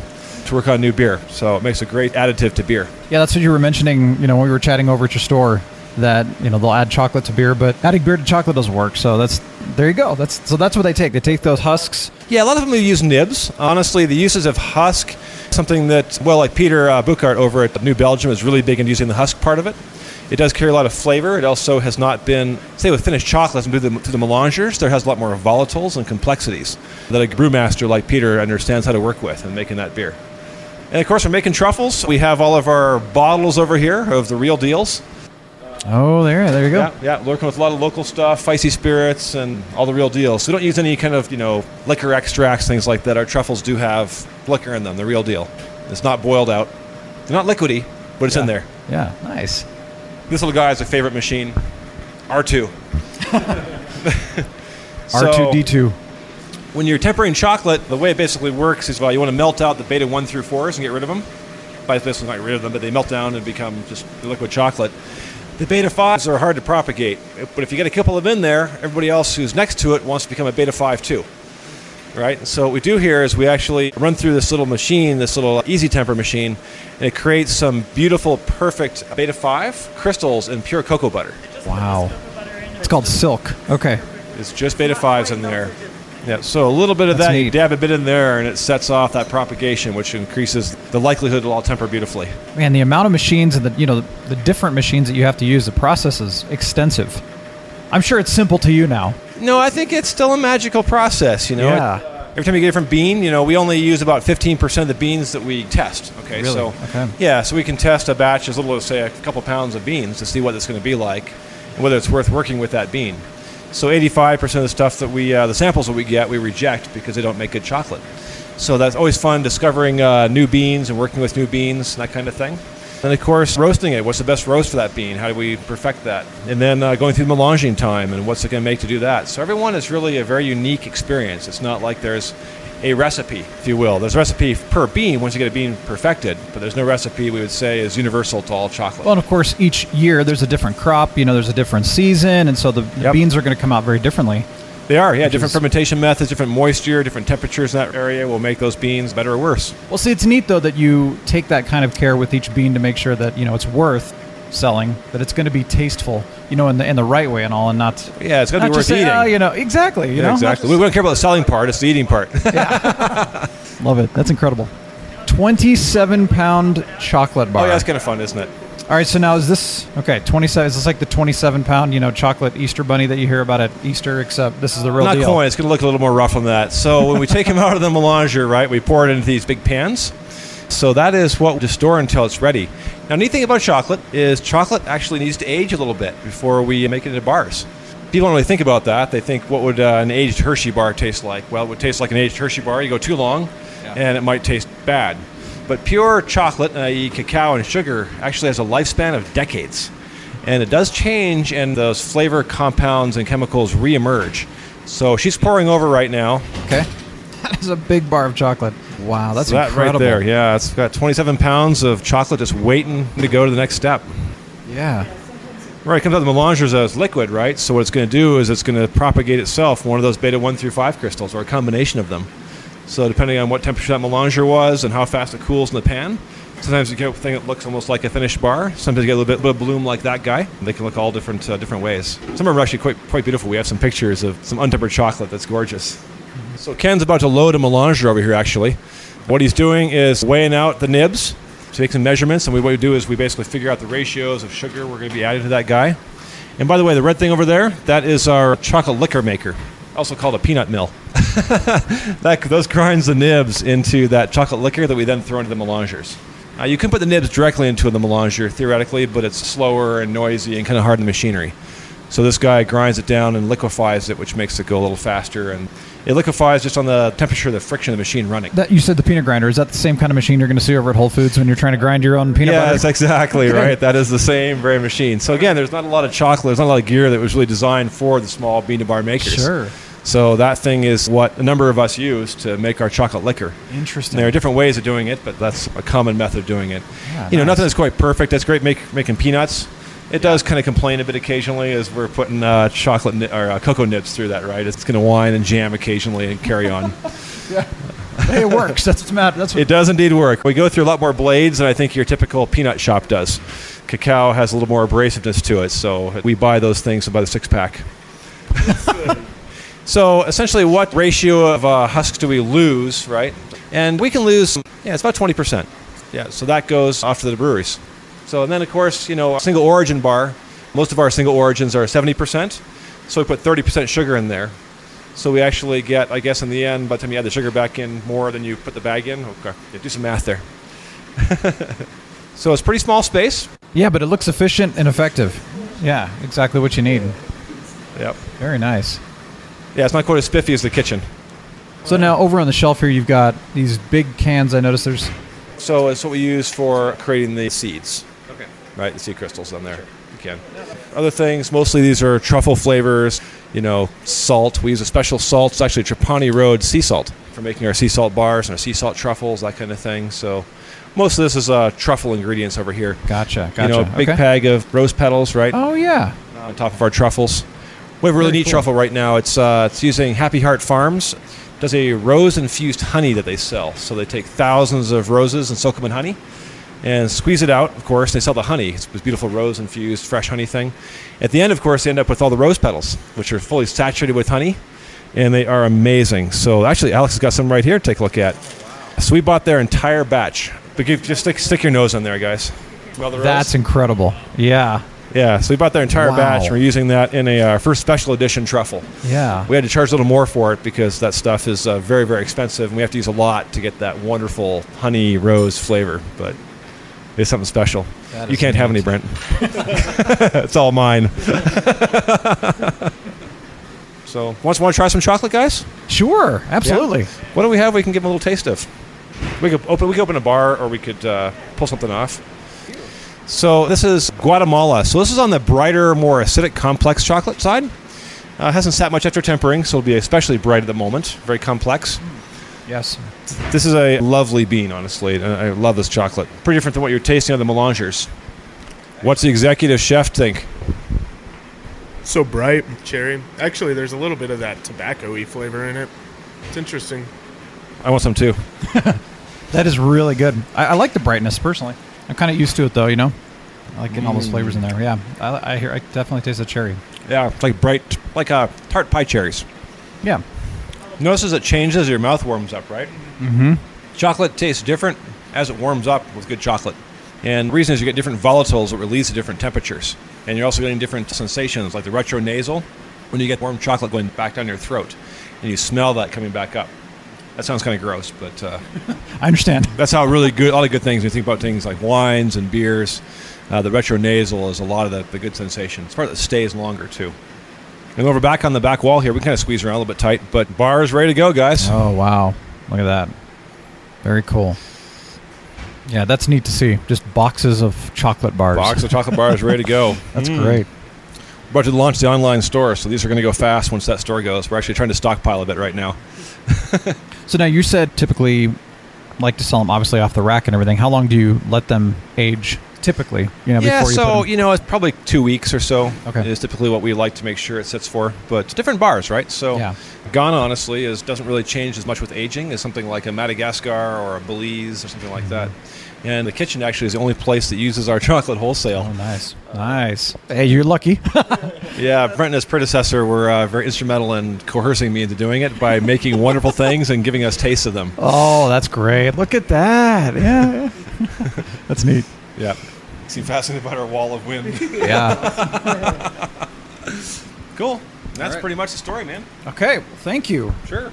to work on new beer. So it makes a great additive to beer. Yeah, that's what you were mentioning. You know, when we were chatting over at your store, that you know they'll add chocolate to beer, but adding beer to chocolate doesn't work. So that's there you go. That's so that's what they take. They take those husks. Yeah, a lot of them use nibs. Honestly, the uses of husk, something that, well, like Peter uh, Bouckaert over at New Belgium is really big in using the husk part of it. It does carry a lot of flavor. It also has not been, say, with finished chocolates and to the melangers, there has a lot more volatiles and complexities that a brewmaster like Peter understands how to work with in making that beer. And of course, we're making truffles. We have all of our bottles over here of the real deals. Oh, there, there you go. Yeah, yeah, working with a lot of local stuff, feisty spirits, and all the real deals. So we don't use any kind of, you know, liquor extracts, things like that. Our truffles do have liquor in them, the real deal. It's not boiled out. They're not liquidy, but it's in there. Yeah, nice. This little guy is a favorite machine. R2. R two [laughs] [laughs] D two. When you're tempering chocolate, the way it basically works is well, you want to melt out the beta 1 through 4s and get rid of them. By basically not get rid of them, but they melt down and become just liquid chocolate. The beta 5s are hard to propagate, but if you get a couple of them in there, everybody else who's next to it wants to become a beta 5 too. Right? So what we do here is we actually run through this little machine, this little easy temper machine, and it creates some beautiful, perfect beta 5 crystals in pure cocoa butter. Wow. It's called silk. Okay. It's just beta 5s in there. Yeah, so a little bit of That's that, you dab a bit in there, and it sets off that propagation, which increases the likelihood it'll all temper beautifully. Man, the amount of machines and the you know the, the different machines that you have to use, the process is extensive. I'm sure it's simple to you now. No, I think it's still a magical process, you know. Yeah. It- every time you get a different bean, you know, we only use about 15% of the beans that we test. Okay, Really? so Okay. yeah, so we can test a batch as little as say a couple pounds of beans to see what it's going to be like and whether it's worth working with that bean. So 85% of the stuff that we, uh, the samples that we get, we reject because they don't make good chocolate. So that's always fun discovering uh, new beans and working with new beans and that kind of thing. And of course, roasting it. What's the best roast for that bean? How do we perfect that? And then uh, going through the melanging time and what's it going to make to do that. So everyone is really a very unique experience. It's not like there's a recipe, if you will. There's a recipe per bean once you get a bean perfected, but there's no recipe we would say is universal to all chocolate. Well, and of course, each year there's a different crop. You know, there's a different season, and so the, the Yep. beans are going to come out very differently. They are, yeah. Different fermentation methods, different moisture, different temperatures in that area will make those beans better or worse. Well, see, it's neat though that you take that kind of care with each bean to make sure that you know it's worth selling, that it's going to be tasteful, you know, in the in the right way and all, and not Yeah, it's got to be worth say, eating. "Oh, you know, exactly. You Yeah, know, exactly. just- We don't care about the selling part; it's the eating part. [laughs] yeah. Love it. That's incredible. Twenty-seven pound chocolate bar. oh, yeah, that's kind of fun, isn't it? All right, so now is this okay? Twenty-seven. Is this like the twenty-seven pound, you know, chocolate Easter bunny that you hear about at Easter? Except this is the real Not deal. quite. It's going to look a little more rough on that. So when we take them out of the melanger, right, we pour it into these big pans. So that is what to store until it's ready. Now, neat thing about chocolate is chocolate actually needs to age a little bit before we make it into bars. People don't really think about that. They think, what would uh, an aged Hershey bar taste like? Well, it would taste like an aged Hershey bar. You go too long, and it might taste bad. But pure chocolate, i.e., cacao and sugar, actually has a lifespan of decades. and it does change, and those flavor compounds and chemicals reemerge. So she's pouring over right now. Okay. That is a big bar of chocolate. Wow, that's So that incredible. right there. Yeah, it's got 27 pounds of chocolate just waiting to go to the next step. Yeah. Right, it comes out of the melangers as liquid, right? So what it's going to do is it's going to propagate itself one of those beta 1 through 5 crystals or a combination of them. So depending on what temperature that melanger was and how fast it cools in the pan, sometimes you get a thing that looks almost like a finished bar. Sometimes you get a little bit, bit of bloom like that guy. They can look all different uh, different ways. Some of them are actually quite, quite beautiful. We have some pictures of some untempered chocolate that's gorgeous. So Ken's about to load a melanger over here, actually. What he's doing is weighing out the nibs to make some measurements, and we, what we do is we basically figure out the ratios of sugar we're going to be adding to that guy. And by the way, the red thing over there, that is our chocolate liquor maker, also called a peanut mill. [laughs] that, those grinds the nibs into that chocolate liquor that we then throw into the melangers. Uh, you can put the nibs directly into the melanger, theoretically, but it's slower and noisy and kind of hard in the machinery. So this guy grinds it down and liquefies it, which makes it go a little faster. And it liquefies just on the temperature of the friction of the machine running. That you said the peanut grinder is that the same kind of machine you're going to see over at Whole Foods when you're trying to grind your own peanut yeah, butter? that's exactly [laughs] right. That is the same very machine. So again, there's not a lot of chocolate. There's not a lot of gear that was really designed for the small bean to bar makers. Sure. So that thing is what a number of us use to make our chocolate liquor. Interesting. There are different ways of doing it, but that's a common method of doing it. Yeah, you know, nice. nothing is quite perfect. That's great make, making peanuts. It does kind of complain a bit occasionally as we're putting uh, chocolate ni- or uh, cocoa nibs through that, right? It's going to whine and jam occasionally and carry on. [laughs] hey, it works. That's what's matter. That's what It does indeed work. We go through a lot more blades than I think your typical peanut shop does. Cacao has a little more abrasiveness to it, so we buy those things by the six pack. [laughs] so essentially, what ratio of uh, husks do we lose, right? And we can lose, yeah, it's about 20%. Yeah, so that goes off to the breweries. So and then, of course, you know, single origin bar, most of our single origins are 70%. So we put 30% sugar in there. So we actually get, I guess, in the end, by the time you add the sugar back in, more than you put the bag in. Oh, okay, yeah, do some math there. [laughs] so it's pretty small space. Yeah, but it looks efficient and effective. Yeah, exactly what you need. Yep. Very nice. Yeah, it's not quite as spiffy as the kitchen. So now over on the shelf here, you've got these big cans. I noticed there's So it's what we use for creating the seeds. Right, the sea crystals on there. You can. Other things, mostly these are truffle flavors. You know, salt. We use a special salt. It's actually Trapani Road sea salt for making our sea salt bars and our sea salt truffles, that kind of thing. So most of this is uh, truffle ingredients over here. gotcha. Gotcha. You know, a big okay. bag of rose petals, right? Oh yeah. on top of our truffles. We have a really Very neat cool. truffle right now. It's uh, it's using Happy Heart Farms. Does a rose infused honey that they sell. So they take thousands of roses and soak them in honey, and squeeze it out. Of course, they sell the honey. It's this beautiful rose infused fresh honey thing. At the end, of course, they end up with all the rose petals, which are fully saturated with honey, and they are amazing. So actually, Alix has got some right here to take a look at. So we bought their entire batch. But give, just stick, stick your nose in there, guys. Smell the? That's incredible. Yeah. Yeah, so we bought their entire Wow. batch. and We're using that in a uh, first special edition truffle. Yeah. We had to charge a little more for it because that stuff is uh, very, very expensive, and we have to use a lot to get that wonderful honey rose flavor. But it's something special. That You can't have any. Brent. [laughs] it's all mine. [laughs] so, want want to try some chocolate, guys? Sure. Absolutely. What do we have? We can give them a little taste of. We could open. We could open a bar, or we could uh, pull something off. So this is Guatemala. So this is on the brighter, more acidic, complex chocolate side. Uh, hasn't sat much after tempering, so it'll be especially bright at the moment. Very complex. Yes. This is a lovely bean, honestly. and I love this chocolate. Pretty different than what you're tasting on the melangers. What's the executive chef think? So bright, cherry. Actually, there's a little bit of that tobacco-y flavor in it. It's interesting. I want some too. [laughs] That is really good. I, I like the brightness personally. I'm kind of used to it though. You know, I like getting all those flavors in there. Yeah. I, I hear. I definitely taste the cherry. Yeah, it's like bright, like uh, tart pie cherries. Yeah. Notice as it changes, as your mouth warms up, right? Mm-hmm. Chocolate tastes different as it warms up with good chocolate. And the reason is you get different volatiles that release at different temperatures. And you're also getting different sensations, like the retronasal, when you get warm chocolate going back down your throat. And you smell that coming back up. That sounds kind of gross, but uh, [laughs] I understand. that's how really good, a lot of good things, when you think about things like wines and beers, uh, the retronasal is a lot of the, the good sensation. It's part that stays longer, too. And over back on the back wall here, we kind of squeeze around a little bit tight, but bar is ready to go, guys. Oh wow! Look at that. Very cool. Yeah, that's neat to see. Just boxes of chocolate bars. Box of chocolate bars ready to go. [laughs] That's Mm. great. We're about to launch the online store, so these are going to go fast once that store goes. We're actually trying to stockpile a bit right now. [laughs] So now you said typically like to sell them obviously off the rack and everything. How long do you let them age typically? You know, yeah, you so you know, it's probably two weeks or so. Okay. is typically what we like to make sure it sits for. But different bars, right? So Yeah. Ghana, honestly, is doesn't really change as much with aging as something like a Madagascar or a Belize or something like that. And the kitchen actually is the only place that uses our [laughs] chocolate wholesale. Oh, nice, nice. Hey, you're lucky. [laughs] Yeah, Brent and his predecessor were uh, very instrumental in coercing me into doing it by [laughs] making wonderful things and giving us tastes of them. oh, that's great. Look at that. Yeah. that's neat. Yeah. Seem fascinated by our wall of wind. [laughs] Yeah. [laughs] cool. That's All right. pretty much the story, man. okay. Well, thank you. Sure.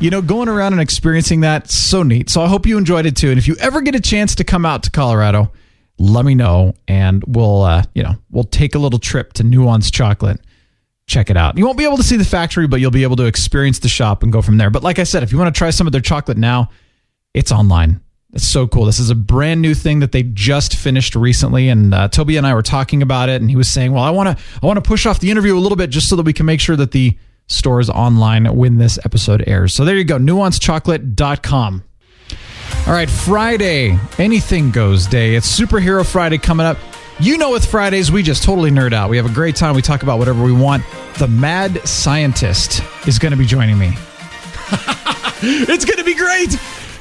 You know, going around and experiencing that so neat. So I hope you enjoyed it too. And if you ever get a chance to come out to Colorado, let me know, and we'll uh, you know we'll take a little trip to Nuance Chocolate. Check it out. You won't be able to see the factory, but you'll be able to experience the shop and go from there. But like I said, if you want to try some of their chocolate now, it's online. It's so cool. This is a brand new thing that they just finished recently, and uh, Toby and I were talking about it, and he was saying, "Well, I want to, I want to push off the interview a little bit just so that we can make sure that the store is online when this episode airs." So there you go, nuancechocolate.com. All right, Friday, anything goes day. It's Superhero Friday coming up. You know, with Fridays, we just totally nerd out. We have a great time. We talk about whatever we want. The mad scientist is going to be joining me. [laughs] [laughs] it's going to be great.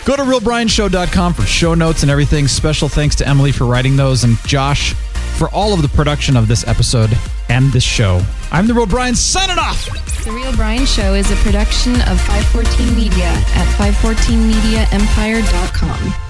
Go to realbrianshow.com for show notes and everything. Special thanks to Emily for writing those and Josh for all of the production of this episode and this show. I'm the Real Brian, signing off. The Real Brian Show is a production of 514 Media at 514mediaempire.com.